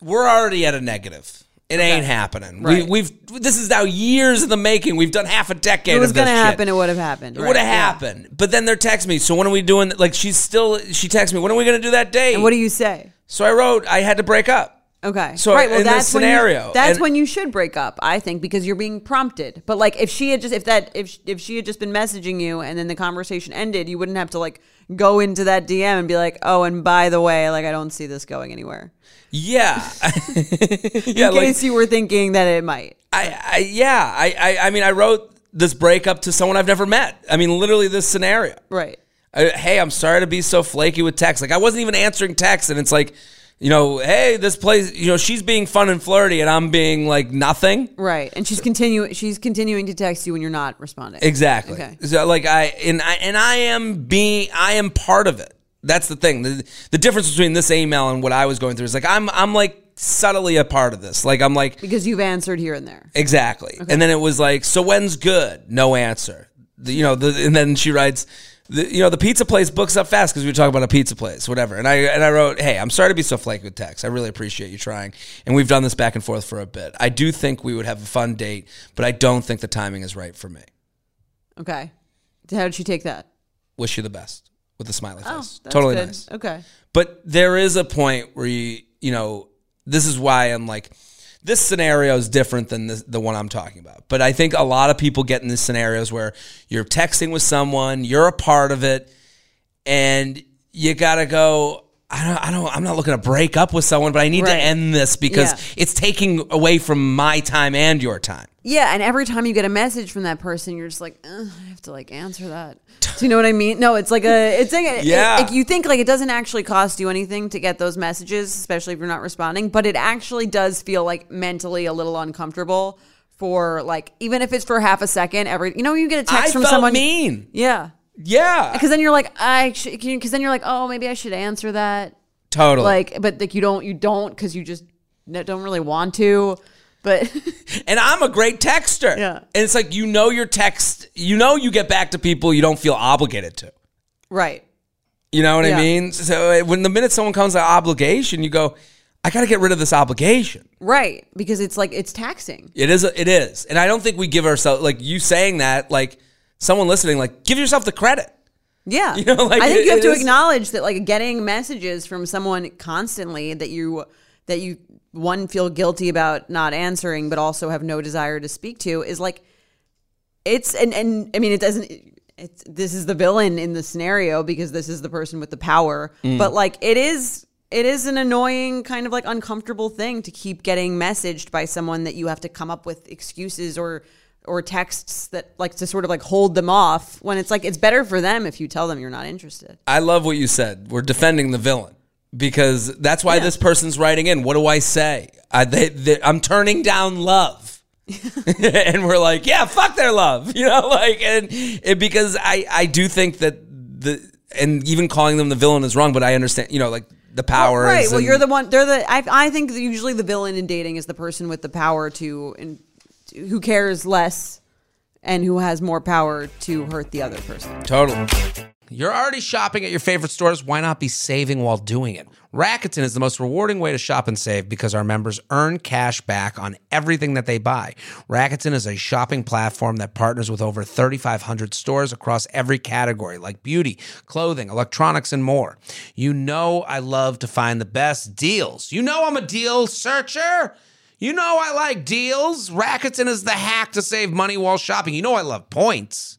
We're already at a negative. It ain't happening. Right. We, we've this is now years in the making. We've done half a decade. If it was of gonna shit. happen. It would have happened. It would have happened. But then they're texting me. So when are we doing? Like she's still. She texts me. When are we gonna do that date? And what do you say? So I wrote, I had to break up. Okay. So right. Well, that's scenario, When you, that's and- when you should break up, I think, because you're being prompted. But like, if she had just, if that, if if she had just been messaging you and then the conversation ended, you wouldn't have to like go into that DM and be like, oh, and by the way, like I don't see this going anywhere. Yeah. yeah. In like, case you were thinking that it might. I, I yeah, I, I, I mean, I wrote this breakup to someone I've never met. I mean, literally this scenario. Right. I, hey, I'm sorry to be so flaky with text. Like I wasn't even answering text, and it's like, you know, hey, this place, you know, she's being fun and flirty, and I'm being like nothing. Right. And she's continuing. She's continuing to text you when you're not responding. Exactly. Okay. So like I and I and I am being I am part of it. That's the thing. The, the difference between this email and what I was going through is like I'm I'm like subtly a part of this. Like I'm like Because you've answered here and there. exactly. And then it was like so when's good? No answer. The, you know, the, and then she writes the, you know the pizza place books up fast because we were talking about a pizza place, whatever. And I and I wrote, "Hey, I'm sorry to be so flaky with text. I really appreciate you trying, and we've done this back and forth for a bit. I do think we would have a fun date, but I don't think the timing is right for me. Okay. How did she take that? Wish you the best with a smiley Oh, face. totally good. nice. Okay. But there is a point where you, you know, this is why I'm like, this scenario is different than this, the one I'm talking about. But I think a lot of people get in these scenarios where you're texting with someone, you're a part of it, and you gotta go. I don't, I don't, I'm not looking to break up with someone, but I need Right. to end this because Yeah. it's taking away from my time and your time. Yeah, and every time you get a message from that person, you're just like, I have to like answer that. Do you know what I mean? No, it's like a, it's like a, Yeah. it- like you think like it doesn't actually cost you anything to get those messages, especially if you're not responding, but it actually does feel like mentally a little uncomfortable for like even if it's for half a second. Every you know you get a text I from someone, mean. yeah, Yeah, because then you're like I because then you're like oh maybe I should answer that totally. like but like you don't you don't because you just don't really want to, but And I'm a great texter. Yeah. And it's like you know your text, you know you get back to people you don't feel obligated to. right. You know what Yeah. I mean? So uh, when the minute someone comes to obligation, you go, I got to get rid of this obligation. Right, because it's like it's taxing. It is. It is. And I don't think we give ourselves like you saying that. Like someone listening, like give yourself the credit. Yeah, You know, like, I think it- you have to is- acknowledge that like getting messages from someone constantly that you that you one feel guilty about not answering, but also have no desire to speak to is like it's and and I mean it doesn't. It's this is the villain in the scenario because this is the person with the power, Mm. but like it is. It is an annoying, kind of like uncomfortable thing to keep getting messaged by someone that you have to come up with excuses or or texts that like to sort of like hold them off when it's like it's better for them if you tell them you're not interested. I love what you said. We're defending the villain because that's why Yeah. this person's writing in. What do I say? I, they, they, I'm turning down love. and we're like, yeah, fuck their love, you know, like, and it, because I, I do think that the, and even calling them the villain is wrong, but I understand, you know, like the power. right. Well, in- you're the one. They're the. I, I think usually the villain in dating is the person with the power to, and who cares less, and who has more power to hurt the other person. Totally. You're already shopping at your favorite stores. Why not be saving while doing it? Rakuten is the most rewarding way to shop and save because our members earn cash back on everything that they buy. Rakuten is a shopping platform that partners with over 3,500 stores across every category like beauty, clothing, electronics, and more. You know, I love to find the best deals. You know, I'm a deal searcher. You know, I like deals. Rakuten is the hack to save money while shopping. You know, I love points.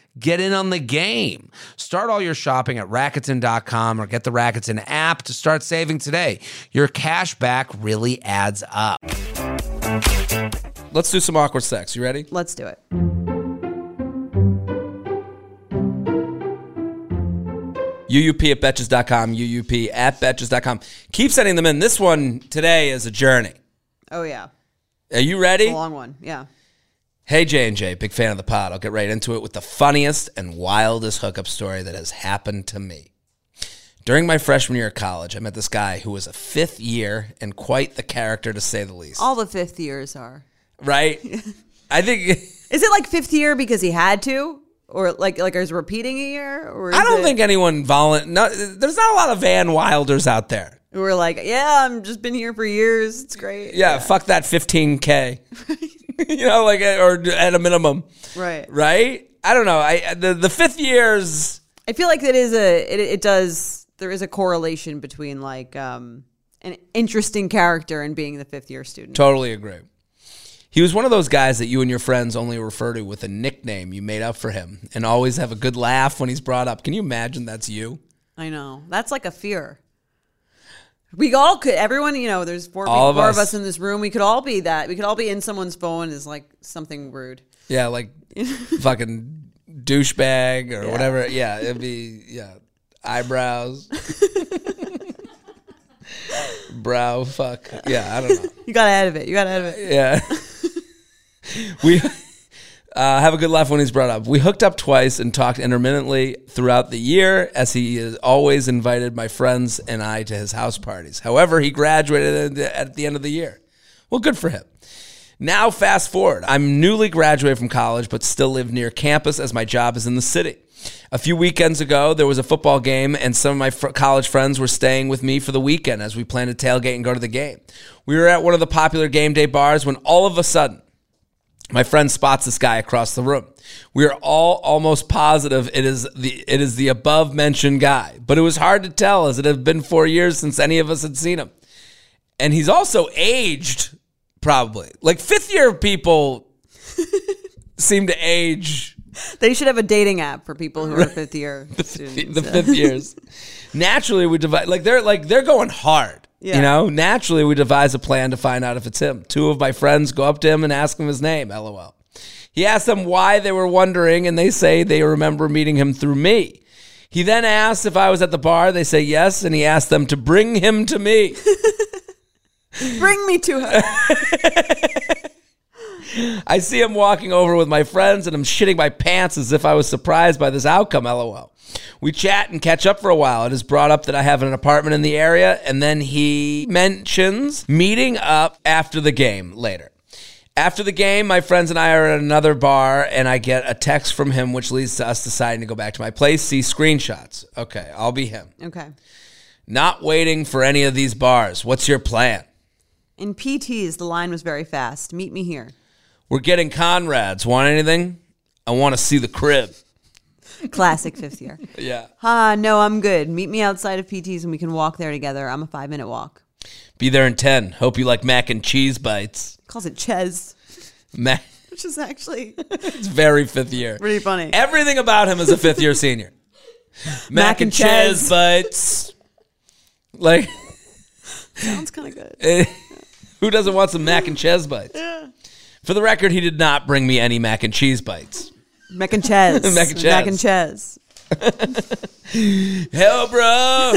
Get in on the game. Start all your shopping at Rakuten.com or get the Rakuten app to start saving today. Your cash back really adds up. Let's do some awkward sex. You ready? Let's do it. UUP at Betches.com, UUP at Betches.com. Keep sending them in. This one today is a journey. Oh yeah, Are you ready? a long one. Yeah. Hey J and J, big fan of the pod. I'll get right into it with the funniest and wildest hookup story that has happened to me. During my freshman year of college, I met this guy who was a fifth year and quite the character to say the least. All the fifth years are. right? I think Is it like fifth year because he had to, or like like is repeating a year? Or I don't it- think anyone volun. No, there's not a lot of Van Wilders out there. we're like, yeah, I'm just been here for years. It's great. Yeah, fuck that 15k. you know, like or at a minimum, right. right? I don't know. I the the fifth years. I feel like it is a it, it does there is a correlation between like um an interesting character and being the fifth year student. Totally agree. He was one of those guys that you and your friends only refer to with a nickname you made up for him, and always have a good laugh when he's brought up. Can you imagine that's you? I know that's like a fear. We all could. Everyone, you know, there's four, All people, of four us. of us in this room. We could all be that. We could all be in someone's phone is like something rude. Yeah, like fucking douchebag or whatever. Yeah, it'd be yeah, eyebrows, brow fuck. Yeah, I don't know. You got out of it. You got out of it. Yeah, we uh, have a good laugh when he's brought up. We hooked up twice and talked intermittently throughout the year, as he has always invited my friends and I to his house parties. However, he graduated at the end of the year. Well, good for him. Now, fast forward. I'm newly graduated from college, but still live near campus as my job is in the city. A few weekends ago, there was a football game, and some of my fr- college friends were staying with me for the weekend as we planned to tailgate and go to the game. We were at one of the popular game day bars when all of a sudden, my friend spots this guy across the room. We are all almost positive it is the it is the above mentioned guy, but it was hard to tell as it had been four years since any of us had seen him. And he's also aged, probably. Like fifth year people seem to age They should have a dating app for people who are fifth year students. the fifth years. Naturally, we divide like they're like they're going hard. Yeah. You know, naturally we devise a plan to find out if it's him. Two of my friends go up to him and ask him his name. LOL. He asks them why they were wondering, and they say they remember meeting him through me. He then asks if I was at the bar. They say yes, and he asks them to bring him to me. Bring me to her. I see him walking over with my friends, and I'm shitting my pants as if I was surprised by this outcome. LOL. We chat and catch up for a while. And It is brought up that I have an apartment in the area, and then he mentions meeting up after the game later. After the game, my friends and I are at another bar, and I get a text from him, which leads to us deciding to go back to my place, see screenshots. Okay, I'll be him. Okay. Not waiting for any of these bars. What's your plan? In PTs, the line was very fast. Meet me here. We're getting Conrads. Want anything? I want to see the crib. Classic fifth year. Yeah. Ah, no, I'm good. Meet me outside of PTs and we can walk there together. I'm a five minute walk. Be there in 10. Hope you like mac and cheese bites. Calls it Ches, Mac, which is actually it's very fifth year. pretty funny. Everything about him is a fifth year senior. Mac, and and cheese cheese. bites. Like, Sounds kind of good. who doesn't want some mac and cheese bites? For the record, he did not bring me any mac and cheese bites. Mac and cheese. Mac and Mac and Ches. Hell, bro.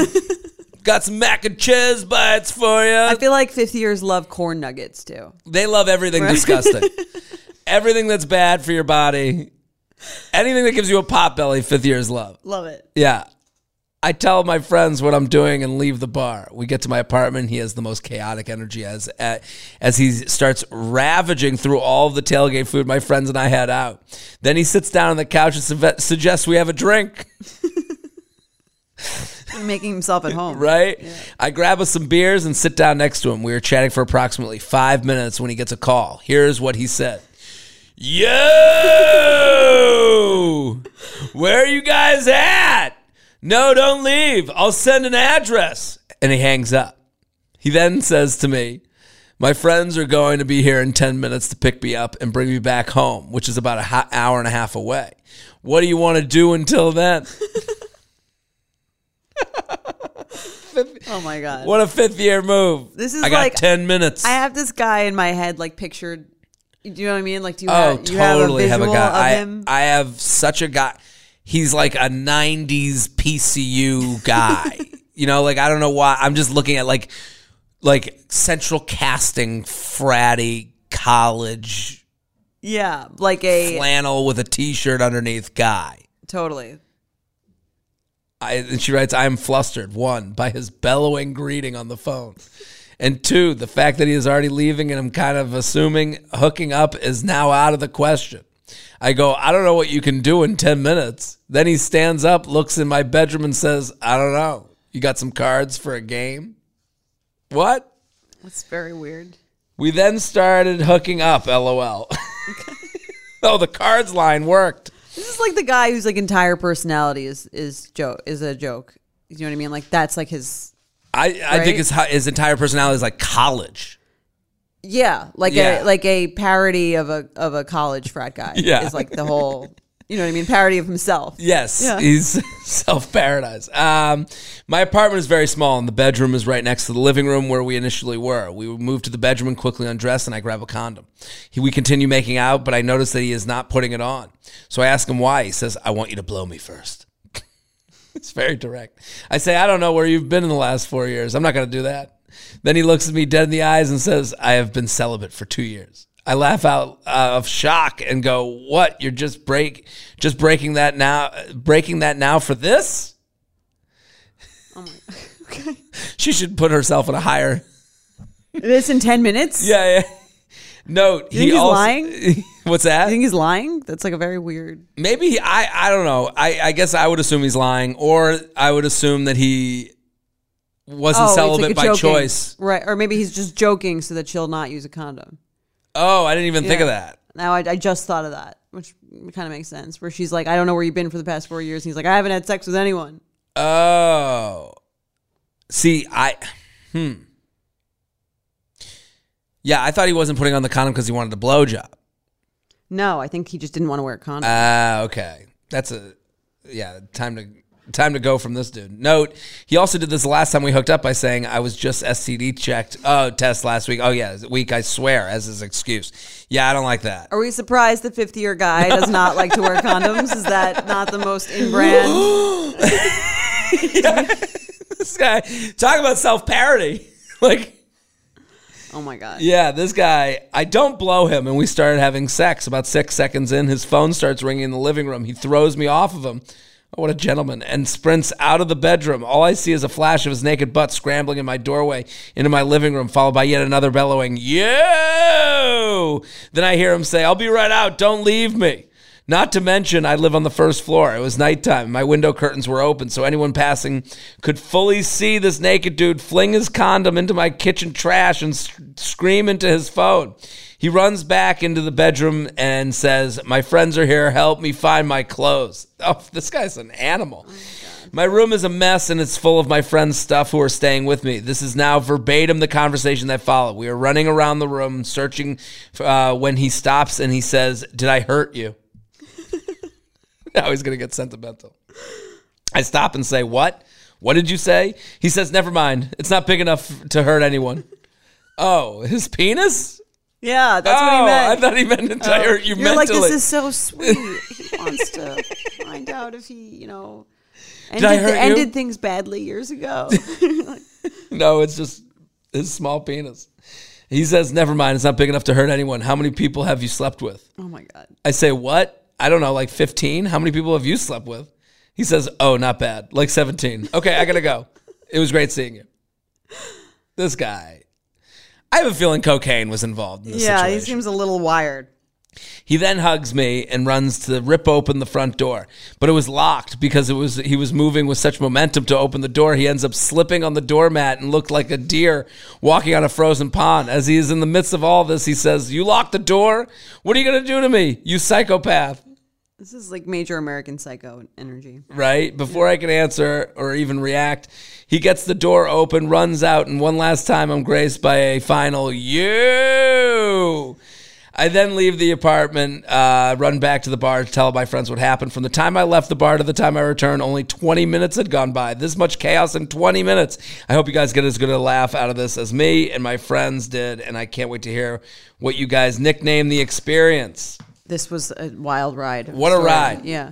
Got some mac and cheese bites for you. I feel like fifth years love corn nuggets too. They love everything disgusting. everything that's bad for your body. Anything that gives you a pot belly, fifth years love. Love it. Yeah. I tell my friends what I'm doing and leave the bar. We get to my apartment. He has the most chaotic energy as as he starts ravaging through all of the tailgate food my friends and I had out. Then he sits down on the couch and su- suggests we have a drink. Making himself at home. Right? I grab us some beers and sit down next to him. We were chatting for approximately five minutes when he gets a call. Here's what he said. Yo! Where are you guys at? No, don't leave. I'll send an address. And he hangs up. He then says to me, My friends are going to be here in 10 minutes to pick me up and bring me back home, which is about an ho- hour and a half away. What do you want to do until then? Oh my god. What a fifth year move. This is I got like- 10 minutes. I have this guy in my head, like pictured. Do you know what I mean? Like, do you oh, have, you totally have have a a, guy. I? I have such a guy. He's like a 90s PCU guy. you know, like I don't know why. I'm just looking at like like central casting fratty college yeah, like a flannel with a t-shirt underneath guy. totally. I, and she writes, I am flustered, one, by his bellowing greeting on the phone. And two, the fact that he is already leaving and I'm kind of assuming hooking up is now out of the question. I go, I don't know what you can do in 10 minutes. Then he stands up, looks in my bedroom, and says, I don't know. You got some cards for a game? What? That's very weird. We then started hooking up, lol. oh, the cards line worked. This is like the guy whose like entire personality is is joke is a joke. You know what I mean? Like that's like his I, I Right? think his, his entire personality is like college. Yeah, like Yeah. a like a parody of a of a college frat guy. Yeah. is like the whole. You know what I mean? Parody of himself. Yes, Yeah. he's self paradise. Um, my apartment is very small, and the bedroom is right next to the living room where we initially were. We moved to the bedroom and quickly undress, and I grab a condom. He, we continue making out, but I notice that he is not putting it on. So I ask him why. He says, "I want you to blow me first. it's very direct. I say, "I don't know where you've been in the last four years. I'm not going to do that." Then he looks at me dead in the eyes and says, "I have been celibate for two years." I laugh out uh, of shock and go, "What? You're just break, just breaking that now, breaking that now for this?" Oh my. Okay. She should put herself in a higher. This in ten minutes. Yeah, yeah. Note. You think he's also, lying? What's that? think he's lying. That's like a very weird. Maybe he, I. I don't know. I. I guess I would assume he's lying, or I would assume that he wasn't Oh, celibate like by joking. choice. right? Or maybe he's just joking so that she'll not use a condom. Oh, I didn't even think of that. Now I, I just thought of that, which kind of makes sense. Where she's like, I don't know where you've been for the past four years. And he's like, I haven't had sex with anyone. Oh. See, I hmm. Yeah, I thought he wasn't putting on the condom because he wanted a blowjob. No, I think he just didn't want to wear a condom. Ah, okay. That's a yeah, time to time to go from this dude. Note, he also did this last time we hooked up by saying I was just STD checked. Oh, test last week. Oh yeah, week I swear as his excuse. Yeah, I don't like that. Are we surprised the 50 year guy does not like to wear condoms? Is that not the most in brand? this guy talk about self-parody. like Oh my God. Yeah, this guy, I don't blow him, and we started having sex. About six seconds in, his phone starts ringing in the living room. He throws me off of him. Oh, what a gentleman. And sprints out of the bedroom. All I see is a flash of his naked butt scrambling in my doorway into my living room, followed by yet another bellowing, Yo! Then I hear him say, I'll be right out. Don't leave me. Not to mention, I live on the first floor. It was nighttime. My window curtains were open, so anyone passing could fully see this naked dude fling his condom into my kitchen trash and scream into his phone. He runs back into the bedroom and says, My friends are here. Help me find my clothes. Oh, this guy's an animal. My room is a mess and it's full of my friends' stuff who are staying with me. This is now verbatim the conversation that followed. We are running around the room searching uh, when he stops and he says, Did I hurt you? now he's going to get sentimental. I stop and say, What? What did you say? He says, Never mind. It's not big enough to hurt anyone. Oh, his penis? Yeah, that's what he oh, meant. I thought he meant oh. to hurt you You're like, this is so sweet. He wants to find out if he, you know, ended, ended things badly years ago. No, it's just his small penis. He says, Never mind. It's not big enough to hurt anyone. How many people have you slept with? oh my God. I say, What? I don't know, like 15? How many people have you slept with? He says, Oh, not bad. Like 17. Okay, I gotta go. It was great seeing you. This guy. I have a feeling cocaine was involved in this Yeah, he seems a little wired. He then hugs me and runs to rip open the front door, but it was locked because it was he was moving with such momentum to open the door. He ends up slipping on the doormat and looked like a deer walking on a frozen pond. As he is in the midst of all this, he says, "You locked the door? What are you going to do to me, you psychopath?" This is like major American Psycho energy. right? Before I can answer or even react, he gets the door open, runs out, and one last time I'm graced by a final you. I then leave the apartment, uh, run back to the bar to tell my friends what happened. From the time I left the bar to the time I returned, only 20 minutes had gone by. This much chaos in 20 minutes. I hope you guys get as good a laugh out of this as me and my friends did, and I can't wait to hear what you guys nickname the experience. This was a wild ride. What a Story. ride. Yeah.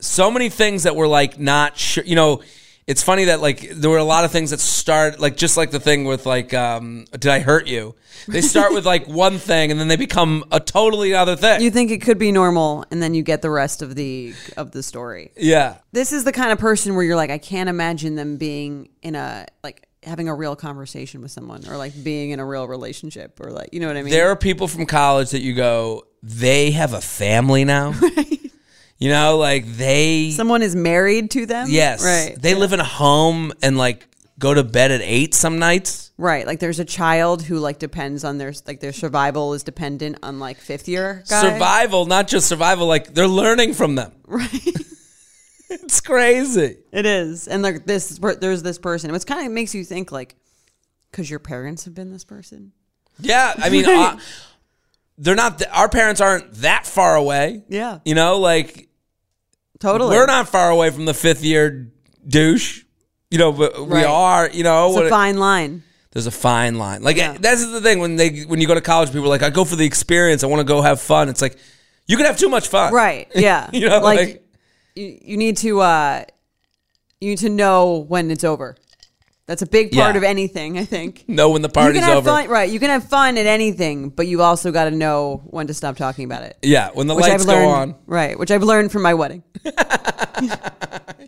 so many things that were like not sure. You know, it's funny that like there were a lot of things that start like just like the thing with like um did I hurt you? They start with like one thing and then they become a totally other thing. You think it could be normal, and then you get the rest of the of the story. yeah. This is the kind of person where you're like, I can't imagine them being in a like having a real conversation with someone, or like being in a real relationship, or like you know what I mean. There are people from college that you go, they have a family now. You know, like they someone is married to them. Yes. right. They live in a home and like go to bed at eight some nights. Right, like there's a child who like depends on their like their survival is dependent on like fifth year. Survival, not just survival, like they're learning from them. Right, It's crazy. it is, and like this, there's this person. It's kind of makes you think like, because your parents have been this person. Yeah, I mean, uh, they're not. th- our parents aren't that far away. Yeah, You know, like totally. we're not far away from the fifth year douche. You know, but we are. You know, It's a fine line. there's a fine line. Like Yeah. that's the thing when they when you go to college, people are like, I go for the experience. I want to go have fun. It's like you can have too much fun. Right. Yeah. You know, like, like- you, you need to uh you need to know when it's over. That's a big part Yeah. of anything, I think. Know when the you party's can have over. fun, right? You can have fun at anything, but you also got to know when to stop talking about it. Yeah, when the Which lights I've learned, go on. right? Which I've learned from my wedding.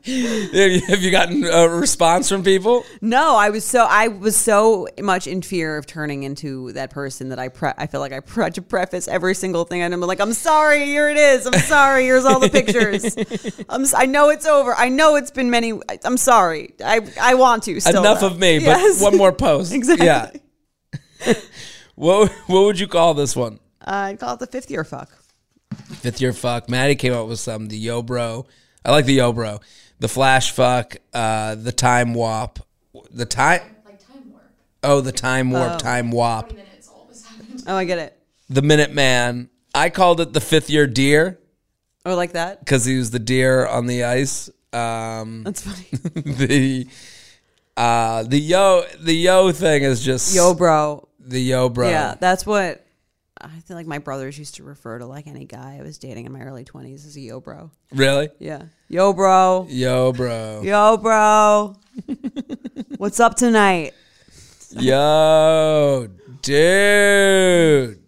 Have you gotten a response from people? No, I was so I was so much in fear of turning into that person that I pre- I feel like I pre- had to preface every single thing. And I'm like, I'm sorry, here it is. I'm sorry. Here's all the pictures. I'm, I know it's over. I know it's been many. I- I'm sorry. I I want to. Still, Enough of me, Yes. but one more post. Exactly. Yeah. What what would you call this one? I'd call it the fifth year fuck. Fifth year fuck. Maddie came up with some. The yo bro. I like the yo bro. The flash fuck. Uh, the time warp. The time. like time warp. Oh, the time warp. Time wop. Minutes all of a sudden. Oh, I get it. The minute man. I called it the fifth year deer Oh, like that. because he was the deer on the ice. Um, That's funny. the uh, the yo the yo thing is just Yo, bro. the yo bro. Yeah, that's what I feel like my brothers used to refer to like any guy I was dating in my early 20s as a yo, bro. Really? Yeah. Yo, bro. Yo, bro. Yo, bro. What's up tonight? Yo, dude.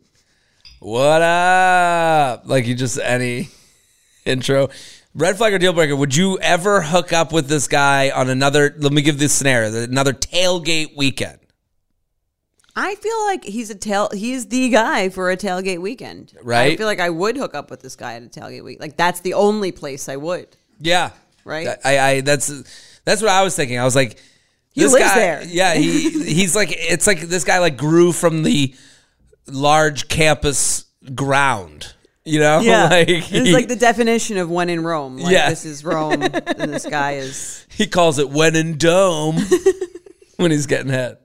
What up? Like you just any intro. Red flag or deal breaker. Would you ever hook up with this guy on another? Let me give this scenario: another tailgate weekend. I feel like he's a tail. He's the guy for a tailgate weekend, right? I feel like I would hook up with this guy at a tailgate week. Like that's the only place I would. Yeah, Right? I, I that's that's what I was thinking. I was like, He this lives guy, there. Yeah, he he's like it's like this guy like grew from the large campus ground. You know, like it's like the definition of when in Rome. Like Yeah. this is Rome, and this guy is he calls it when in dome when he's getting hit.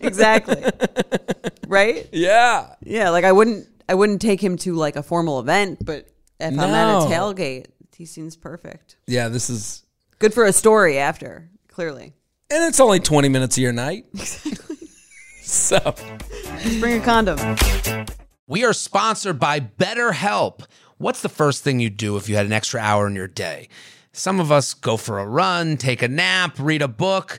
exactly right. Yeah. Yeah, like I wouldn't, I wouldn't take him to like a formal event, but if I'm at a tailgate, he seems perfect. Yeah, this is Good for a story after, clearly. and it's only 20 minutes of your night. Exactly. so, Just bring a condom. We are sponsored by BetterHelp. What's the first thing you'd do if you had an extra hour in your day? Some of us go for a run, take a nap, read a book.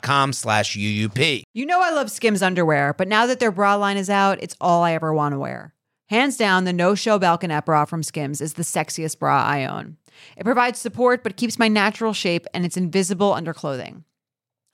com slash UUP. You know I love Skims underwear, but now that their bra line is out, it's all I ever want to wear. Hands down, the No Show Balconette bra from Skims is the sexiest bra I own. It provides support but keeps my natural shape and it's invisible under clothing.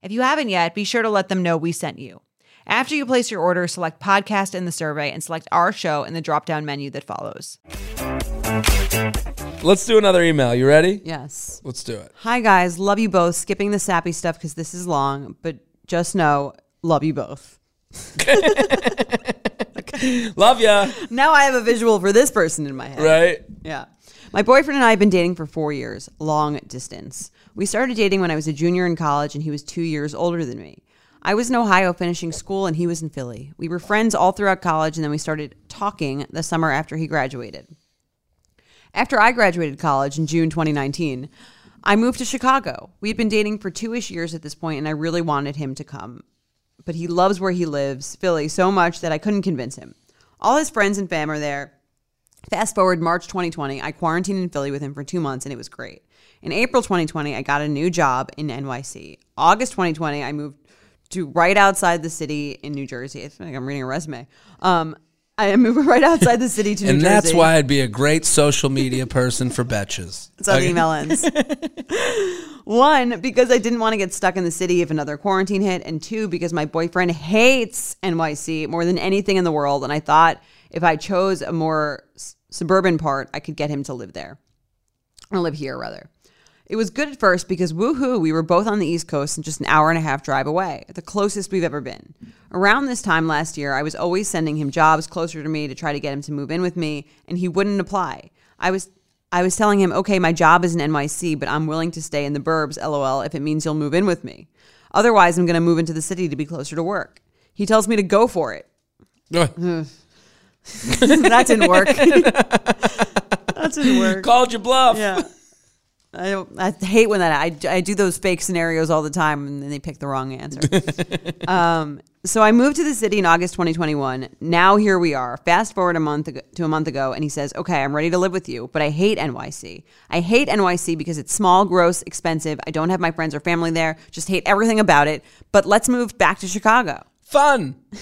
If you haven't yet, be sure to let them know we sent you. After you place your order, select podcast in the survey and select our show in the drop down menu that follows. Let's do another email. You ready? Yes. Let's do it. Hi guys, love you both. Skipping the sappy stuff because this is long, but just know, love you both. Love ya. Now I have a visual for this person in my head. Right? Yeah. My boyfriend and I have been dating for four years, long distance. We started dating when I was a junior in college and he was two years older than me. I was in Ohio finishing school and he was in Philly. We were friends all throughout college and then we started talking the summer after he graduated. After I graduated college in June 2019, I moved to Chicago. We had been dating for two ish years at this point and I really wanted him to come. But he loves where he lives, Philly, so much that I couldn't convince him. All his friends and fam are there. Fast forward March 2020, I quarantined in Philly with him for two months and it was great. In April 2020, I got a new job in NYC. August 2020, I moved to right outside the city in New Jersey. I like I'm reading a resume. Um, I moved right outside the city to New And Jersey. And that's why I'd be a great social media person for Betches. That's how the email ends. One, because I didn't want to get stuck in the city if another quarantine hit. And two, because my boyfriend hates NYC more than anything in the world. And I thought if I chose a more s- suburban part, I could get him to live there. Or live here, rather. It was good at first because woohoo, we were both on the East Coast and just an hour and a half drive away, the closest we've ever been. Around this time last year, I was always sending him jobs closer to me to try to get him to move in with me, and he wouldn't apply. I was I was telling him, okay, my job is in NYC, but I'm willing to stay in the burbs, lol, if it means you'll move in with me. Otherwise, I'm going to move into the city to be closer to work. He tells me to go for it. that didn't work. that didn't work. Called your bluff. Yeah. I don't. I hate when that. I, I do those fake scenarios all the time, and then they pick the wrong answer. um, so I moved to the city in August 2021. Now here we are. Fast forward a month ago, to a month ago, and he says, "Okay, I'm ready to live with you, but I hate NYC. I hate NYC because it's small, gross, expensive. I don't have my friends or family there. Just hate everything about it. But let's move back to Chicago." Fun.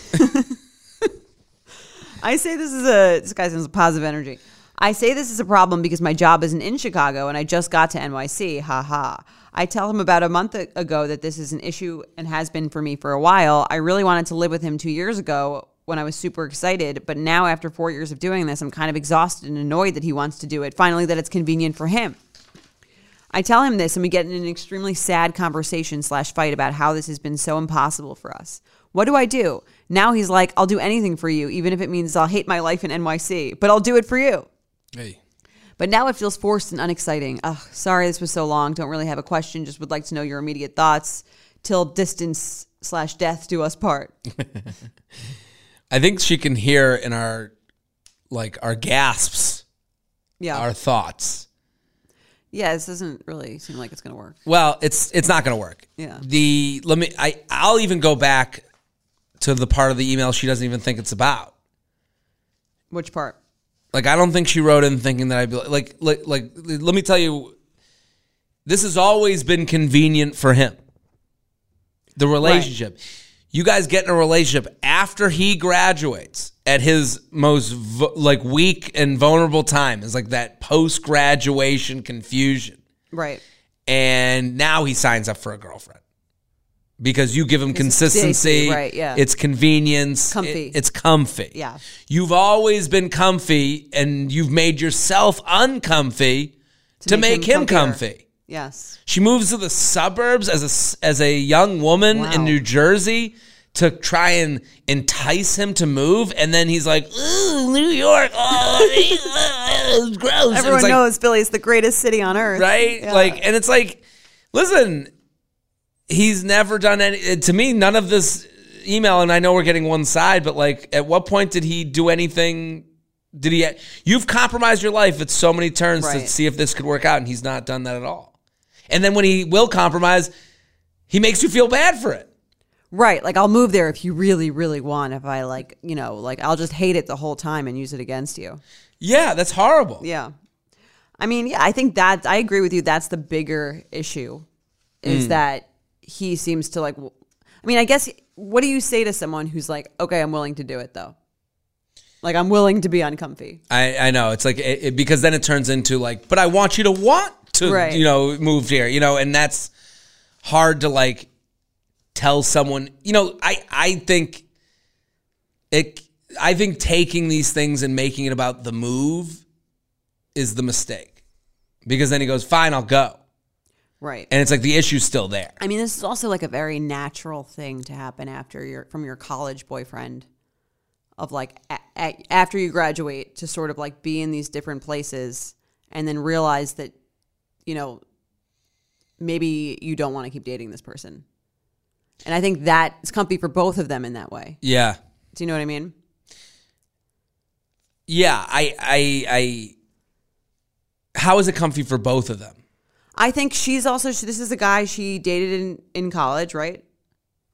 I say this is a this guy sounds positive energy. I say this is a problem because my job isn't in Chicago and I just got to NYC. Ha ha. I tell him about a month ago that this is an issue and has been for me for a while. I really wanted to live with him two years ago when I was super excited, but now after four years of doing this, I'm kind of exhausted and annoyed that he wants to do it. Finally, that it's convenient for him. I tell him this, and we get in an extremely sad conversation slash fight about how this has been so impossible for us. What do I do? Now he's like, I'll do anything for you, even if it means I'll hate my life in NYC, but I'll do it for you. Hey. But now it feels forced and unexciting. Ugh, sorry this was so long. Don't really have a question. Just would like to know your immediate thoughts. Till distance slash death do us part. I think she can hear in our like our gasps, Yeah. our thoughts. yeah, this doesn't really seem like it's going to work. Well, it's it's not going to work. Yeah. The let me I I'll even go back to the part of the email she doesn't even think it's about. Which part? Like I don't think she wrote in thinking that I'd be like like like let me tell you this has always been convenient for him. The relationship. You guys get in a relationship after he graduates at his most like weak and vulnerable time is like that post graduation confusion. Right. and now he signs up for a girlfriend because you give him consistency, right, yeah. It's convenience, Comfy. it- it's comfy. Yeah. you've always been comfy, and you've made yourself uncomfy to, make, make him him, comfy. Yes. She moves to the suburbs as a as a young woman Wow. in New Jersey to try and entice him to move, and then he's like, "Ooh, New York, oh, it's gross." Everyone like, knows Philly's the greatest city on earth. right? Yeah. Like, and it's like, listen, he's never done any. Uh, to me, none of this email, and I know we're getting one side, but like, at what point did he do anything? Did he? You've compromised your life at so many turns to see if this could work out, and he's not done that at all. And then when he will compromise, he makes you feel bad for it. Right. Like I'll move there if you really, really want. If I like, you know, like I'll just hate it the whole time and use it against you. Yeah, that's horrible. Yeah. I mean, yeah, I think that I agree with you. That's the bigger issue is mm. that he seems to like, I mean, I guess, what do you say to someone who's like, okay, I'm willing to do it though? Like, I'm willing to be uncomfy. I, I know it's like it, it- because then it turns into like, but I want you to want to, Right. you know, move here, you know, and that's hard to like tell someone. You know, I I think it. I think taking these things and making it about the move is the mistake because then he goes, "Fine, I'll go," Right. and it's like the issue's still there. I mean, this is also like a very natural thing to happen after your from your college boyfriend, of like a, a, after you graduate to sort of like be in these different places and then realize that, you know, maybe you don't want to keep dating this person, and I think that is comfy for both of them in that way. Yeah, Do you know what I mean? yeah. I I I. How is it comfy for both of them? I think she's also this is a guy she dated in in college, right?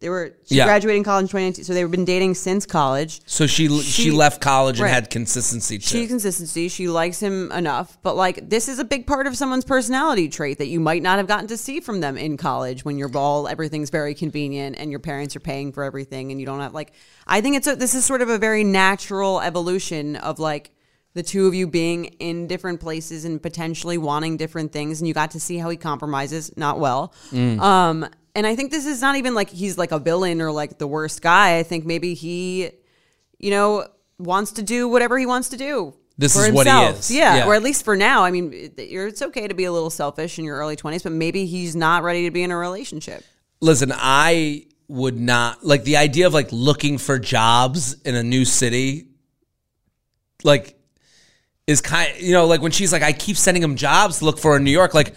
They were she Yeah. graduated in college in 2019, so they've been dating since college. So she she, She- left college and had consistency too. She consistency. She likes him enough, but like this is a big part of someone's personality trait that you might not have gotten to see from them in college when you're all everything's very convenient and your parents are paying for everything and you don't have like. I think it's a, this is sort of a very natural evolution of like the two of you being in different places and potentially wanting different things, and you got to see how he compromises, not well. Um, and I think this is not even like he's like a villain or like the worst guy. I think maybe he you know, wants to do whatever he wants to do. This is what he is. Yeah, Yeah. or at least for now. I mean, it's okay to be a little selfish in your early 20s, but maybe he's not ready to be in a relationship. Listen, I would not like the idea of like looking for jobs in a new city. Like, is kind you know like when she's like I keep sending him jobs to look for in New York. Like,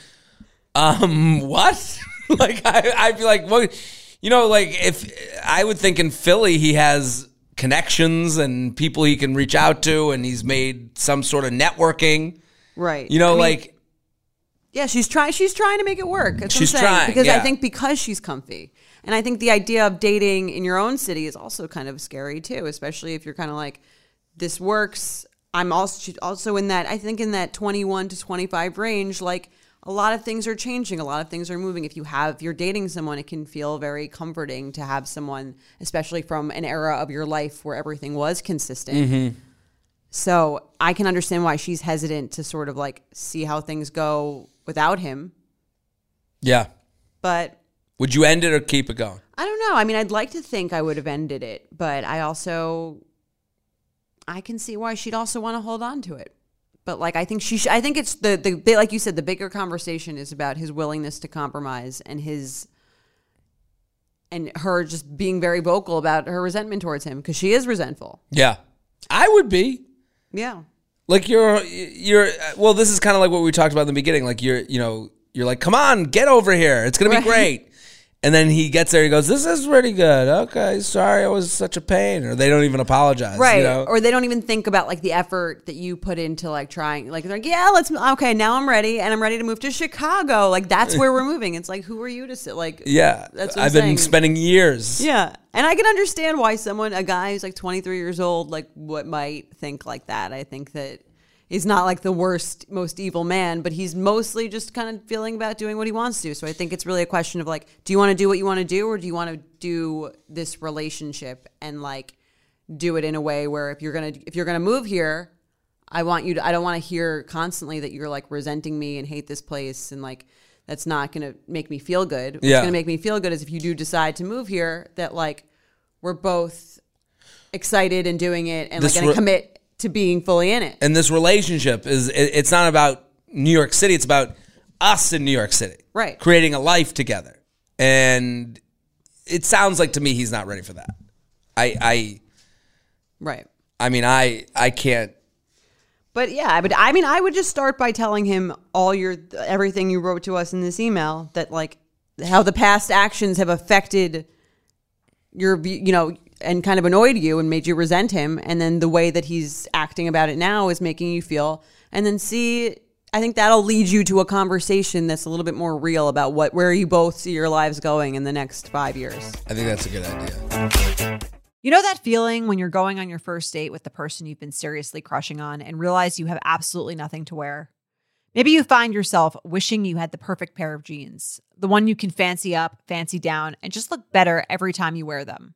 um, what? like I I'd be like, what? You know, like if I would think in Philly he has connections and people he can reach out to, and he's made some sort of networking. Right. You know, I mean, like yeah, she's trying. She's trying to make it work. That's She's what I'm saying. trying, because I think because she's comfy, and I think the idea of dating in your own city is also kind of scary too, especially if you're kind of like, this works. I'm also also in that. I think in that 21 to 25 range, like. A lot of things are changing. A lot of things are moving. If you have, if you're dating someone, it can feel very comforting to have someone, especially from an era of your life where everything was consistent. Mm-hmm. So I can understand why she's hesitant to sort of like see how things go without him. yeah. But Would you end it or keep it going? I don't know. I mean, I'd like to think I would have ended it, but I also I can see why she'd also want to hold on to it. But like I think she sh- I think it's the the bit like you said the bigger conversation is about his willingness to compromise and his and her just being very vocal about her resentment towards him because she is resentful. Yeah. I would be. Yeah. Like you're you're well this is kind of like what we talked about in the beginning like you're you know you're like come on get over here it's going to be Right. great. And then he gets there he goes this is pretty good. Okay, sorry I was such a pain or they don't even apologize, right you know? or they don't even think about like the effort that you put into like trying like they're like yeah let's okay now i'm ready and i'm ready to move to chicago like that's where we're moving it's like who are you to sit like yeah. that's I've been spending years. yeah and i can understand why someone a guy who's like 23 years old like what might think like that i think that he's not like the worst most evil man but he's mostly just kind of feeling about doing what he wants to so i think it's really a question of like do you want to do what you want to do or do you want to do this relationship and like do it in a way where if you're gonna if you're gonna move here i want you to i don't want to hear constantly that you're like resenting me and hate this place and like that's not gonna make me feel good what's Yeah. gonna make me feel good is if you do decide to move here that like we're both excited and doing it and This like gonna re- commit to being fully in it And this relationship is it, it's not about New York City, it's about us in New York City. Right. Creating a life together. And it sounds like to me he's not ready for that. I I Right. I mean I I can't But yeah, but I mean, I would just start by telling him all your everything you wrote to us in this email that like how the past actions have affected your you know and kind of annoyed you and made you resent him and then the way that he's acting about it now is making you feel and then see I think that'll lead you to a conversation that's a little bit more real about what where you both see your lives going in the next 5 years. I think that's a good idea. You know that feeling when you're going on your first date with the person you've been seriously crushing on and realize you have absolutely nothing to wear? Maybe you find yourself wishing you had the perfect pair of jeans, the one you can fancy up, fancy down, and just look better every time you wear them.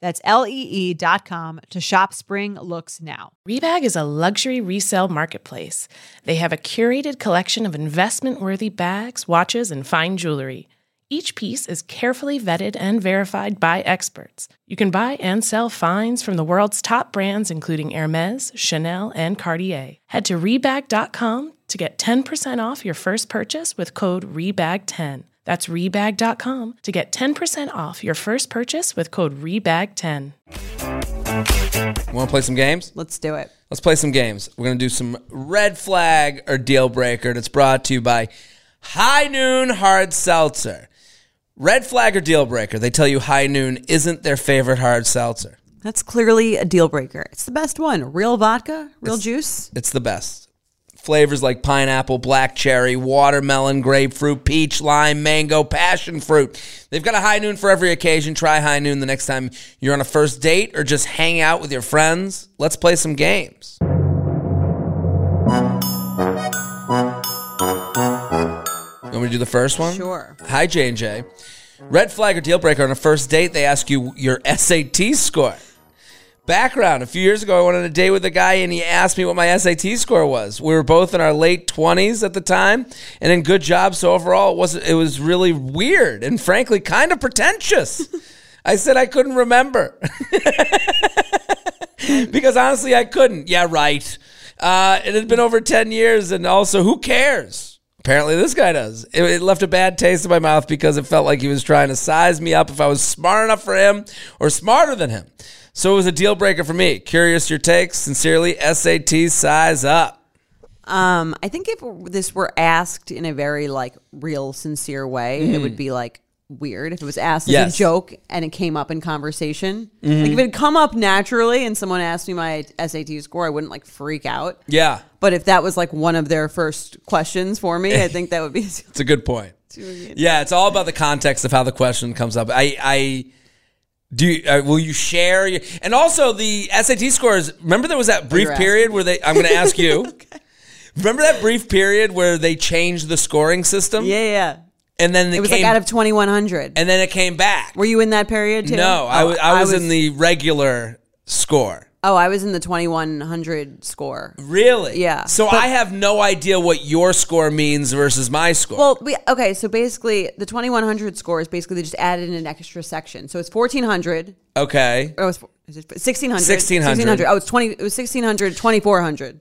That's lee.com to shop spring looks now. Rebag is a luxury resale marketplace. They have a curated collection of investment worthy bags, watches, and fine jewelry. Each piece is carefully vetted and verified by experts. You can buy and sell finds from the world's top brands, including Hermes, Chanel, and Cartier. Head to Rebag.com to get 10% off your first purchase with code REBAG10. That's Rebag.com to get 10% off your first purchase with code REBAG10. Want to play some games? Let's do it. Let's play some games. We're going to do some red flag or deal breaker. That's brought to you by High Noon Hard Seltzer. Red flag or deal breaker. They tell you High Noon isn't their favorite hard seltzer. That's clearly a deal breaker. It's the best one. Real vodka, real juice. It's the best. Flavors like pineapple, black cherry, watermelon, grapefruit, peach, lime, mango, passion fruit. They've got a high noon for every occasion. Try high noon the next time you're on a first date or just hang out with your friends. Let's play some games. You want me to do the first one? Sure. Hi, J and J. Red flag or deal breaker on a first date? They ask you your SAT score. Background: A few years ago, I went on a date with a guy, and he asked me what my SAT score was. We were both in our late twenties at the time, and in good jobs. So overall, it was it was really weird and frankly kind of pretentious. I said I couldn't remember because honestly, I couldn't. Yeah, right. Uh, it had been over ten years, and also, who cares? Apparently, this guy does. It, it left a bad taste in my mouth because it felt like he was trying to size me up if I was smart enough for him or smarter than him. So it was a deal breaker for me. Curious your takes. Sincerely, SAT size up. Um, I think if this were asked in a very like real, sincere way, it would be like weird. If it was asked as a joke and it came up in conversation, like if it had come up naturally and someone asked me my SAT score, I wouldn't like freak out. Yeah, But if that was like one of their first questions for me, I think that would be. it's a good point. Yeah, it's all about the context of how the question comes up. I, I do. You, uh, will you share? Your, and also the SAT scores. Remember there was that brief period where they. I'm going to ask you. Remember that brief period where they changed the scoring system? yeah, yeah. and then It was came, like out of twenty one hundred. and then it came back. Were you in that period too? No, I Oh, was I was in the regular score. Oh, I was in the twenty one hundred score. Really? Yeah, So but- I have no idea what your score means versus my score. Well, we, okay, so basically the 2100 score is basically they just added in an extra section. So it's 1400. okay. Oh, it's, is it 1600? 1600. Oh, it's 20 it was 1600, 2400.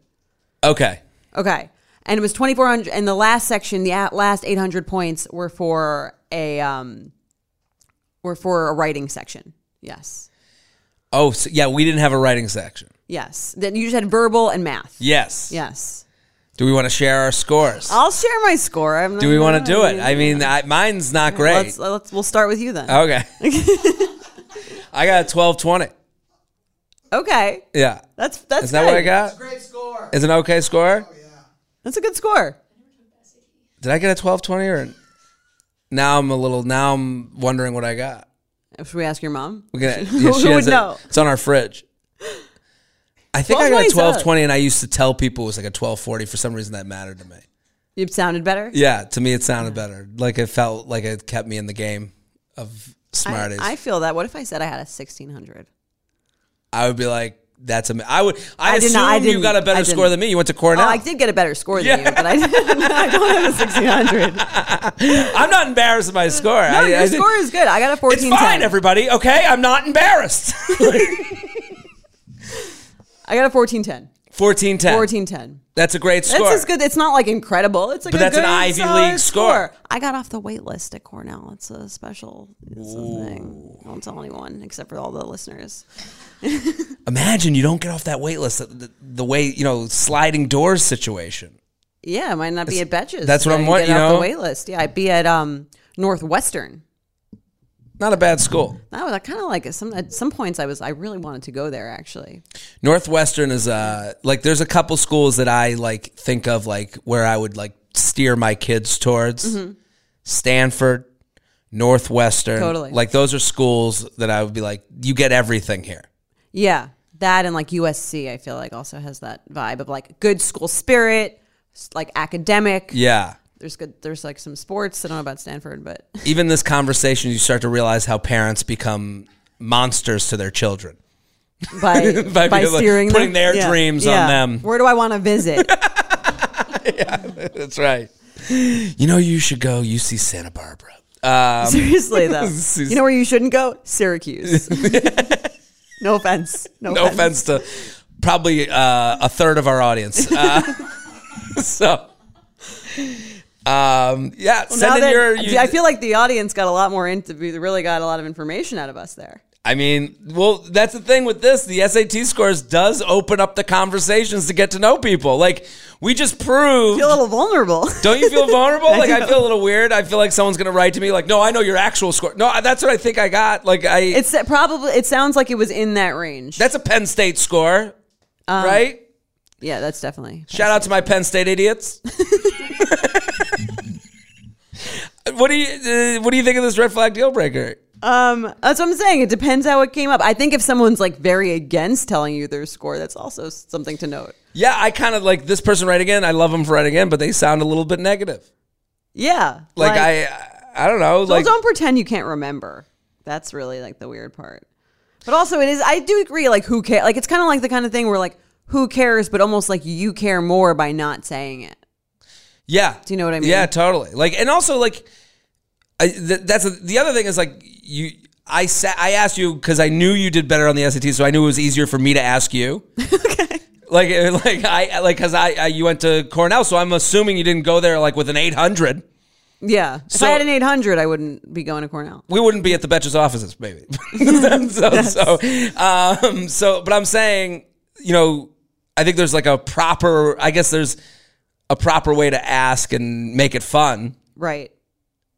Okay. Okay. And it was 2400 and the last section, the at- last 800 points were for a um were for a writing section. Yes. Oh, so, yeah. We didn't have a writing section. Yes. Then you just had verbal and math. Yes. Yes. Do we want to share our scores? I'll share my score. I'm Do we want to do it? I mean, I, mine's not great. Let's, let's we'll start with you then. okay. I got a twelve twenty. Okay. Yeah. That's that's Is that what I got? good. got? Great score. Is it an okay score? Oh, yeah. That's a good score. Did I get a twelve twenty or? Now I'm a little. Now I'm wondering what I got. Should we ask your mom? We're gonna, Who yeah, she would it- know? It's on our fridge. I think I got 1220 a 's twelve twenty, and I used to tell people it was like a twelve forty. For some reason, that mattered to me. It sounded better. Yeah, to me, it sounded better. Like it felt like it kept me in the game of I, Smarties. I feel that. What if I said I had a sixteen hundred? I would be like, "That's a." I would. I, I assume not- I you got a better score than me. You went to Oh, Cornell. I did get a better score than Yeah. you, but I, I don't have a sixteen hundred. I'm not embarrassed by my score. No, I, your I score is good. I got a fourteen. It's fine, everybody. Okay, I'm not embarrassed. I got a fourteen ten. Fourteen ten. Fourteen ten. That's a great That's score. just good. It's not like incredible. It's like But a that's an Ivy League score. I got off the wait list at Cornell. It's a special it's a thing. Don't tell anyone except for all the listeners. Imagine you don't get off that wait list. The, the, the way you know sliding doors situation. Yeah, it might not be at Betches. that's what I'm get you off know? the wait list. Yeah, I'd be at um, Northwestern. Not a bad school. That was kind of like at some at some points I was I really wanted to go there actually. Northwestern is uh like there's a couple schools that I like think of like where I would like steer my kids towards. Mm-hmm. Stanford, Northwestern. Totally. Like those are schools that I would be like, you get everything here. Yeah, that and like USC, I feel like also has that vibe of like good school spirit, like academic. Yeah. There's good. There's like some sports. I don't know about Stanford, but Even this conversation, you start to realize how parents become monsters to their children. by By by, being like- steering putting their dreams on them. Where do I want to visit? yeah That's right. You know, you should go UC Santa Barbara. Um, Seriously though, you know where you shouldn't go? Syracuse. no offense. No, no offense to probably uh, a third of our audience. Uh, so, um, yeah, Now send in that- your. You, I feel like the audience got a lot more into. Really got a lot of information out of us there. I mean, well, that's the thing with this. The SAT scores does open up the conversations to get to know people. Like we just proved. feel a little vulnerable. Don't you feel vulnerable? I like I feel a little weird. I feel like someone's gonna write to me like, "No, I know your actual score." No, that's what I think I got. Like I, It's probably. It sounds like it was in that range. that's a Penn State score, Um, right? yeah, that's definitely. Shout out to my Penn State idiots. what do you uh, What do you think of this red flag deal breaker? Um, that's what I'm saying. It depends how it came up. I think if someone's like very against telling you their score, that's also something to note. Yeah, I kind of like this person writing again. I love them for writing in, but they sound a little bit negative. Yeah, Like, I, I don't know. Well, Like don't pretend you can't remember. That's really like the weird part. But also, it is. I do agree. Like, who cares? Like, it's kind of like the kind of thing where like, who cares? But almost like you care more by not saying it. Yeah. Do you know what I mean? Yeah, totally. Like, and also like, I, th- that's a, the other thing is like you. I sa- I asked you because I knew you did better on the SAT, so I knew it was easier for me to ask you. okay. Like, like I like because I, I you went to Cornell, so I'm assuming you didn't go there like with an 800. Yeah. If So- I had an 800, I wouldn't be going to Cornell. we wouldn't be at the Betches offices, maybe. so, so, um, so, but I'm saying, you know, I think there's like a proper, I guess there's a proper way to ask and make it fun. Right.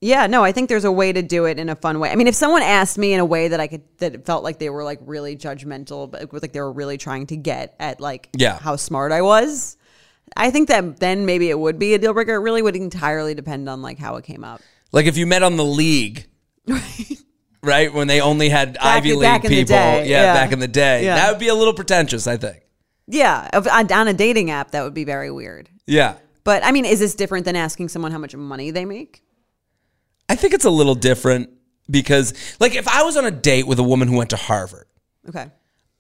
Yeah, no, I think there's a way to do it in a fun way. I mean, if someone asked me in a way that I could that felt like they were like really judgmental, but like they were really trying to get at like Yeah. how smart I was, I think that then maybe it would be a deal breaker. It really would entirely depend on like how it came up. Like if you met on the league, right? When they only had Ivy League back in the people. Yeah, yeah. back in the day. Yeah. That would be a little pretentious, I think. Yeah, of- on on a dating app that would be very weird. Yeah. But I mean, is this different than asking someone how much money they make? I think it's a little different because, like, if I was on a date with a woman who went to Harvard, Okay.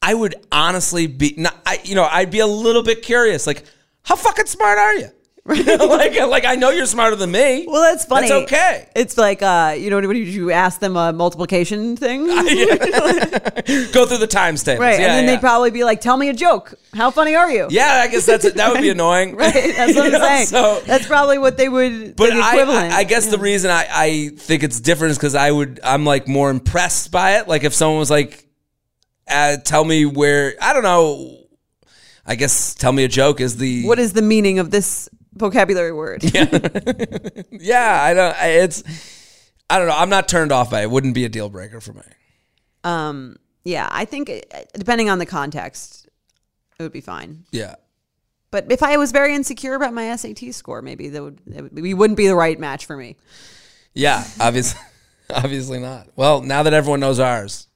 I would honestly be, not, I, you know, I'd be a little bit curious. Like, how fucking smart are you? like, like I know you're smarter than me. Well, that's funny. That's okay. It's like uh, you know, when you you ask them a multiplication thing, Go through the times tables. right? Yeah, and then yeah. they'd probably be like, "Tell me a joke. How funny are you?" yeah, I guess that's that would be annoying. Right. That's what I'm know, saying. So, That's probably what they would. but the I, equivalent. I, guess the reason I, I think it's different is because I would I'm like more impressed by it. Like if someone was like, uh, "Tell me where," I don't know. I guess "tell me a joke" is the What is the meaning of this vocabulary word? yeah. I don't. I- It's I don't know. I'm not turned off by it. it. Wouldn't be a deal breaker for me. Um. Yeah, I think uh, depending on the context, it would be fine. Yeah. But if I was very insecure about my SAT score, maybe that would, that would we wouldn't be the right match for me. Yeah, obviously, obviously not. Well, now that everyone knows ours,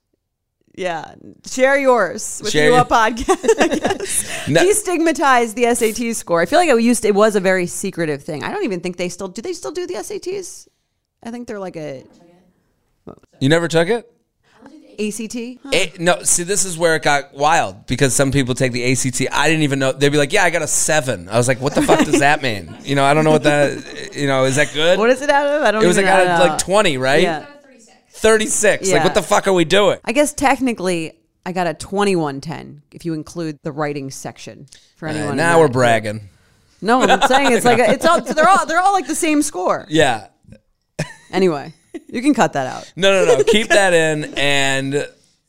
Yeah, share yours with Share you your- a podcast. No- Destigmatize the SAT score. I feel like it used it was a very secretive thing. I don't even think they still do. They still do the SATs. I think they're like a you never took it. ACT. A- no, see, this is where it got wild because some people take the ACT. I didn't even know. They'd be like, "Yeah, I got a 7. I was like, "What the fuck does that mean?" You know, I don't know what that. You know, is that good? What is it out of? I don't. Know. It was like out of like twenty, right? Yeah. Thirty six. Like, what the fuck are we doing? I guess technically I got a twenty-one ten if you include the writing section for anyone. Uh, now we're bragging. No, I'm saying it's like a, it's all they're all they're all like the same score. Yeah. Anyway, you can cut that out. No, no, no. Keep that in, and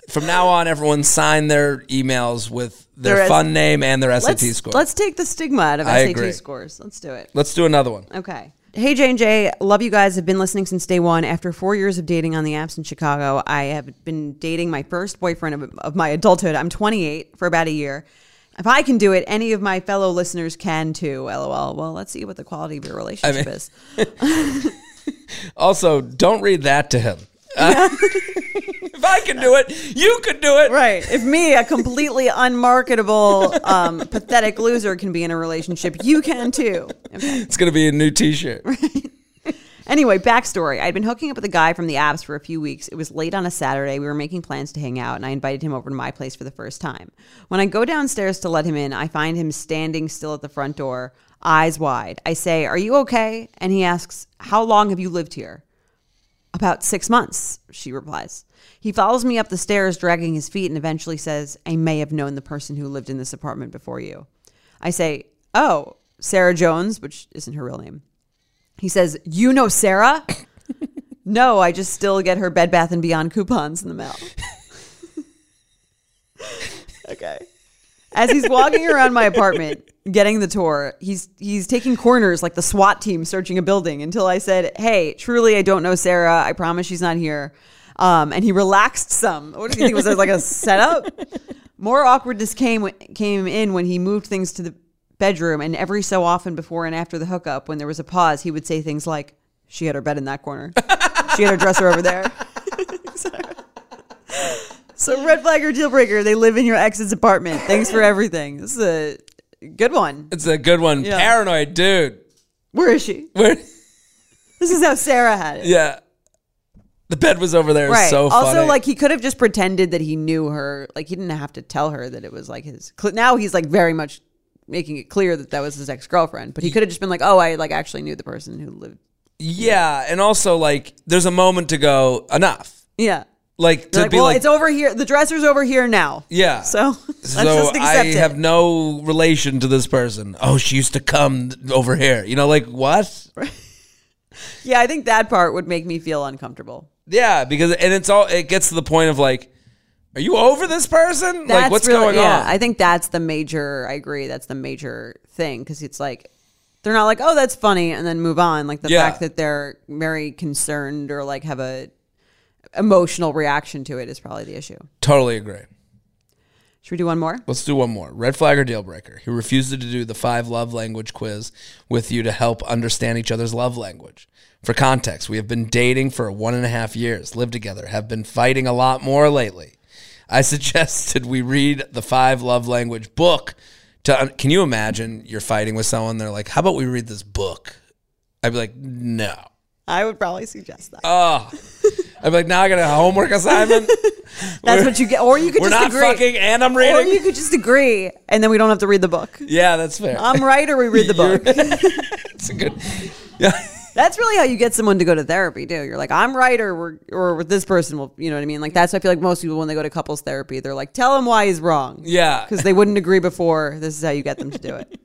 from now on, everyone sign their emails with their Their S- fun name and their SAT Let's score. let's take the stigma out of I SAT agree. scores. Let's do it. Let's do another one. Okay. Hey J and J, love you guys. Have been listening since day one. After four years of dating on the apps in Chicago, I have been dating my first boyfriend of, of my adulthood. I'm 28 for about a year. If I can do it, any of my fellow listeners can too. LOL. Well, let's see what the quality of your relationship mean- is. Also, don't read that to him. Uh, if I can do it, you could do it. Right. If me, a completely unmarketable, um, pathetic loser, can be in a relationship, you can too. Okay. It's gonna be a new T-shirt. Anyway, backstory. I'd been hooking up with a guy from the apps for a few weeks. It was late on a Saturday. We were making plans to hang out, and I invited him over to my place for the first time. When I go downstairs to let him in, I find him standing still at the front door, eyes wide. I say, Are you okay? And he asks, How long have you lived here? About six months, she replies. He follows me up the stairs, dragging his feet, and eventually says, I may have known the person who lived in this apartment before you. I say, Oh, Sarah Jones, which isn't her real name. He says, "You know Sarah?" no, I just still get her Bed Bath and Beyond coupons in the mail. okay. As he's walking around my apartment, getting the tour, he's he's taking corners like the SWAT team searching a building until I said, "Hey, truly, I don't know Sarah. I promise she's not here." Um, and he relaxed some. What did you think was there like a setup? More awkwardness came came in when he moved things to the bedroom, and every so often before and after the hookup, when there was a pause, he would say things like, "She had her bed in that corner. she had her dresser over there." so red flag or deal breaker? They live in your ex's apartment. Thanks for everything. This is a good one. It's a good one. Yeah. Paranoid, dude. Where is she? Where? This is how Sarah had it. Yeah. The bed was over there. Right. So funny. also, like he could have just pretended that he knew her. Like he didn't have to tell her that it was like his. Now he's like very much making it clear that that was his ex girlfriend. But he could have just been like, "Oh, I like actually knew the person who lived." yeah, and also like, there's a moment to go. Enough. Yeah. Like to like, be well, like, it's over here. The dresser's over here now. yeah. So so just I it. have no relation to this person. Oh, she used to come over here. You know, like what? yeah, I think that part would make me feel uncomfortable. Yeah, because and it's all it gets to the point of like, are you over this person? That's like, what's really, going yeah, on? I think that's the major. I agree. That's the major thing because it's like they're not like, oh, that's funny, and then move on. Like the Yeah. fact that they're very concerned or like have a emotional reaction to it is probably the issue. totally agree. Should we do one more? Let's do one more. Red flag or deal breaker. He refuses to do the five love language quiz with you to help understand each other's love language. For context, we have been dating for one and a half years, lived together, have been fighting a lot more lately. I suggested we read the five love language book. To can you imagine you're fighting with someone? They're like, "How about we read this book?" I'd be like, "No." I would probably suggest that. Oh, I'd be like, "Now I got a homework assignment." That's what you get, or you could We're just not agree, fucking, and I'm reading or reading. you could just agree, and then we don't have to read the book. yeah, that's fair. I'm right, or we read the book. It's a good. Yeah. That's really how you get someone to go to therapy, too. You're like, I'm right, or we're, or with this person will, you know what I mean? Like that's why I feel like most people when they go to couples therapy, they're like, tell him why he's wrong. Yeah. because they wouldn't agree before. This is how you get them to do it.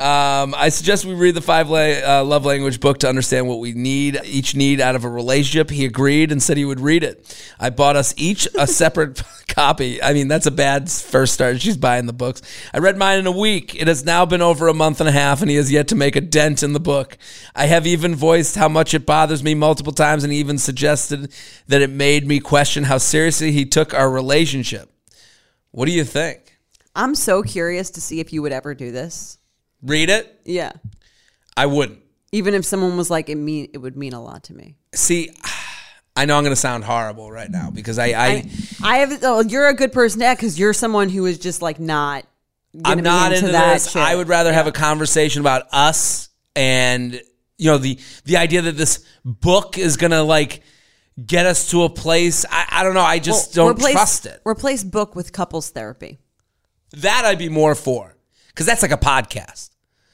Um, I suggest we read the five la- uh, love language book to understand what we need, each need out of a relationship. He agreed and said he would read it. I bought us each a separate copy. I mean, that's a bad first start. She's buying the books. I read mine in a week. It has now been over a month and a half, and he has yet to make a dent in the book. I have even voiced how much it bothers me multiple times, and he even suggested that it made me question how seriously he took our relationship. What do you think? I'm so curious to see if you would ever do this. Read it. Yeah. I wouldn't. Even if someone was like, it mean it would mean a lot to me. See, I know I'm going to sound horrible right now because I, I, I, I have. Oh, you're a good person to because you're someone who is just like not. I'm be not into, that this. I would rather have a conversation about us and you know the the idea that this book is going to like get us to a place. I, I don't know. I just Well, don't replace- trust it. Replace book with couples therapy. That I'd be more for because that's like a podcast.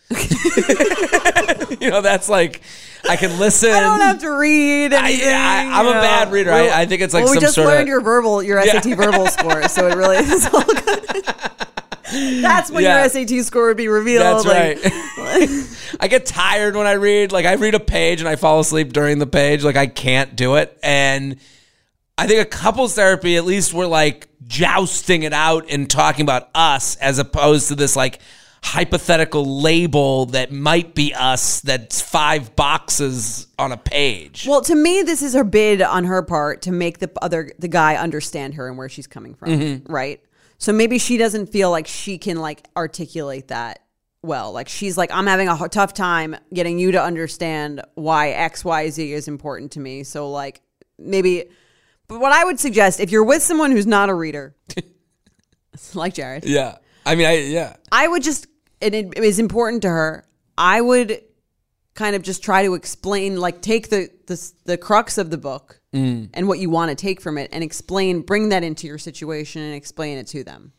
you know, that's like I can listen. I don't have to read I- anything. I- I'm you a know. bad reader. I- Well- I think it's like well, we some just sort of- learned your verbal, your SAT verbal score, so it really is all good. That's when Yeah. your SAT score would be revealed. That's like- right. I get tired when I read. Like I read a page and I fall asleep during the page. Like I can't do it. And I think a couples therapy, at least we're like jousting it out and talking about us as opposed to this like hypothetical label that might be us that's five boxes on a page. Well, to me, this is her bid on her part to make the other the guy understand her and where she's coming from, Mm-hmm. right? So maybe she doesn't feel like she can like articulate that well. Like she's like, I'm having a h- tough time getting you to understand why X, Y, Z is important to me. So like maybe, but what I would suggest if you're with someone who's not a reader, like Jared, yeah. I mean, I, yeah. I would just, and it is important to her. I would kind of just try to explain, like, take the the, the crux of the book mm. and what you want to take from it, and explain, bring that into your situation, and explain it to them.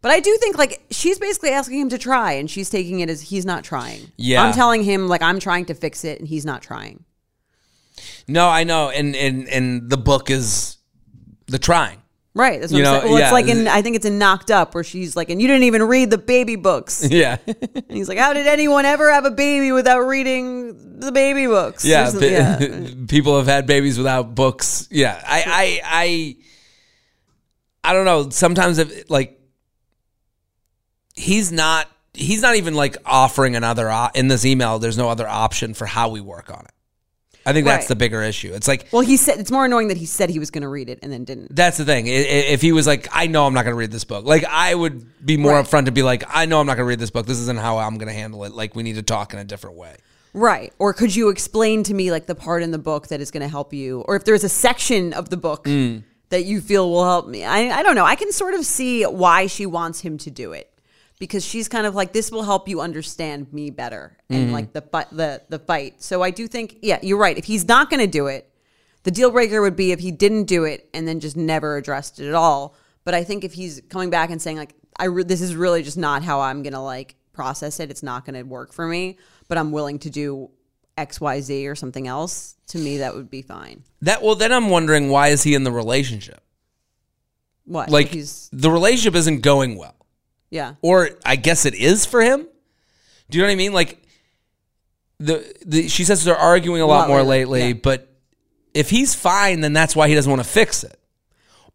But I do think, like, she's basically asking him to try, and she's taking it as he's not trying. Yeah. I'm telling him, like, I'm trying to fix it, and he's not trying. No, I know. And, and, and the book is the trying. Right. That's what You I'm saying. Well, yeah. it's like in, I think it's in Knocked Up, where she's like, and you didn't even read the baby books. Yeah. And he's like, "How did anyone ever have a baby without reading the baby books?" Yeah, pe- people have had babies without books. Yeah, I, I, I, I don't know. Sometimes, if like, he's not, he's not even like offering another op- in this email. There's no other option for how we work on it. I think that's Right. the bigger issue. It's like Well, he said it's more annoying that he said he was going to read it and then didn't. that's the thing. I- i- If he was like, I know I'm not going to read this book. Like, I would be more Right. upfront to be like, I know I'm not going to read this book. This isn't how I'm going to handle it. Like, we need to talk in a different way. Right. Or could you explain to me like the part in the book that is going to help you, or if there's a section of the book Mm. that you feel will help me? I I don't know. I can sort of see why she wants him to do it because she's kind of like this will help you understand me better Mm-hmm. and like the the the fight. So I do think yeah, you're right. If he's not going to do it, the deal breaker would be if he didn't do it and then just never addressed it at all. But I think if he's coming back and saying like I re- this is really just not how I'm going to like process it. It's not going to work for me, but I'm willing to do X Y Z or something else. To me, that would be fine. That well, then I'm wondering why is he in the relationship? What Like he's the relationship isn't going well. Yeah. or I guess it is for him. Do you know what I mean? Like the, the she says they're arguing a lot Lot more lately, yeah. but if he's fine, then that's why he doesn't want to fix it,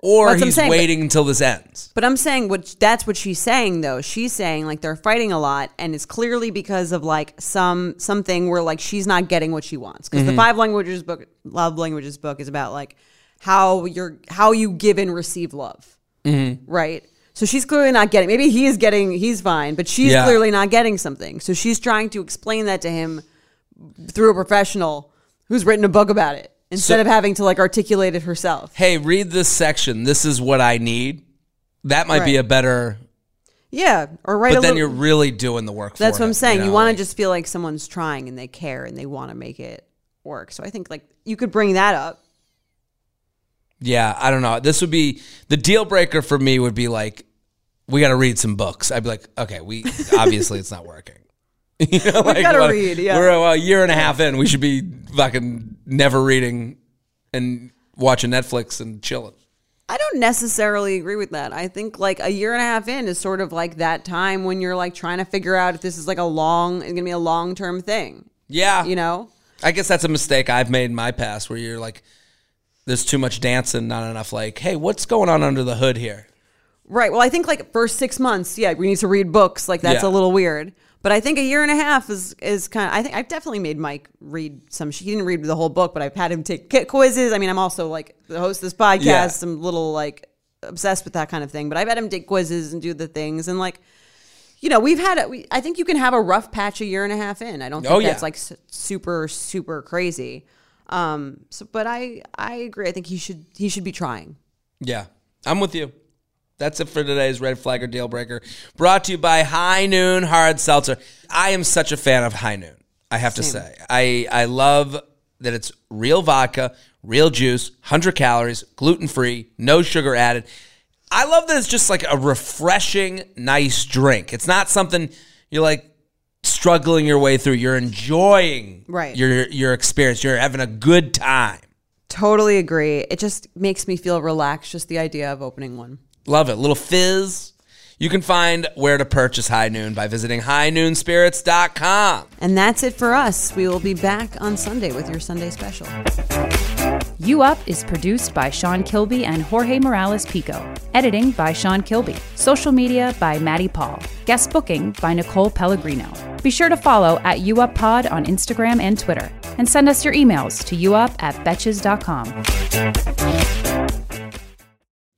or That's he's saying, but- waiting until this ends. But I'm saying what that's what she's saying though. She's saying like they're fighting a lot and it's clearly because of like some something where like she's not getting what she wants. Because Mm-hmm. the five languages book love languages book is about like how you're how you give and receive love. Mm-hmm. Right? So she's clearly not getting maybe he is getting he's fine, but she's Yeah. clearly not getting something. So she's trying to explain that to him through a professional who's written a book about it instead So- of having to like articulate it herself. Hey, read this section. This is what I need. That might be Right. a better. Yeah, or write But a then little, you're really doing the work. That's for what I'm saying. You, know, want like- to just feel like someone's trying and they care and they want to make it work. So I think like you could bring that up. Yeah, I don't know. This would be the deal breaker for me. Would be like, we got to read some books. I'd be like, okay, we obviously it's not working. You know, like, gotta what- read, yeah. We're a, a year and a half in. We should be fucking never reading and watching Netflix and chilling. I don't necessarily agree with that. I think like a year and a half in is sort of like that time when you're like trying to figure out if this is like a long, it's gonna be a long term thing. Yeah, You know? I guess that's a mistake I've made in my past, where you're like, there's too much dancing, not enough like, hey, what's going on under the hood here? Right. Well, I think like first six months, yeah, we need to read books. Like that's Yeah. a little weird. But I think a year and a half is is kind of. I think I've definitely made Mike read some. He didn't read the whole book, but I've had him take quizzes. I mean, I'm also like the host of this podcast. Yeah. Some little like obsessed with that kind of thing. But I've had him take quizzes and do the things and like. You know, we've had. We, I think you can have a rough patch a year and a half in. I don't think Oh, yeah. that's like s- super, super crazy. Um, so, but I, I agree. I think he should, he should be trying. Yeah, I'm with you. That's it for today's red flag or deal breaker. Brought to you by High Noon Hard Seltzer. I am such a fan of High Noon. I have to say, I I love that it's real vodka, real juice, hundred calories, gluten free, no sugar added. I love that it's just like a refreshing, nice drink. It's not something you're like struggling your way through. You're enjoying Right. your your experience. You're having a good time. Totally agree. It just makes me feel relaxed. Just the idea of opening one. Love it. Little fizz. You can find where to purchase High Noon by visiting highnoonspirits.com. And that's it for us. We will be back on Sunday with your Sunday special. You Up is produced by Sean Kilby and Jorge Morales Pico. Editing by Sean Kilby. Social media by Maddie Paul. Guest booking by Nicole Pellegrino. Be sure to follow at UUpPod on Instagram and Twitter. And send us your emails to youup at betches.com.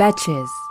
Betches.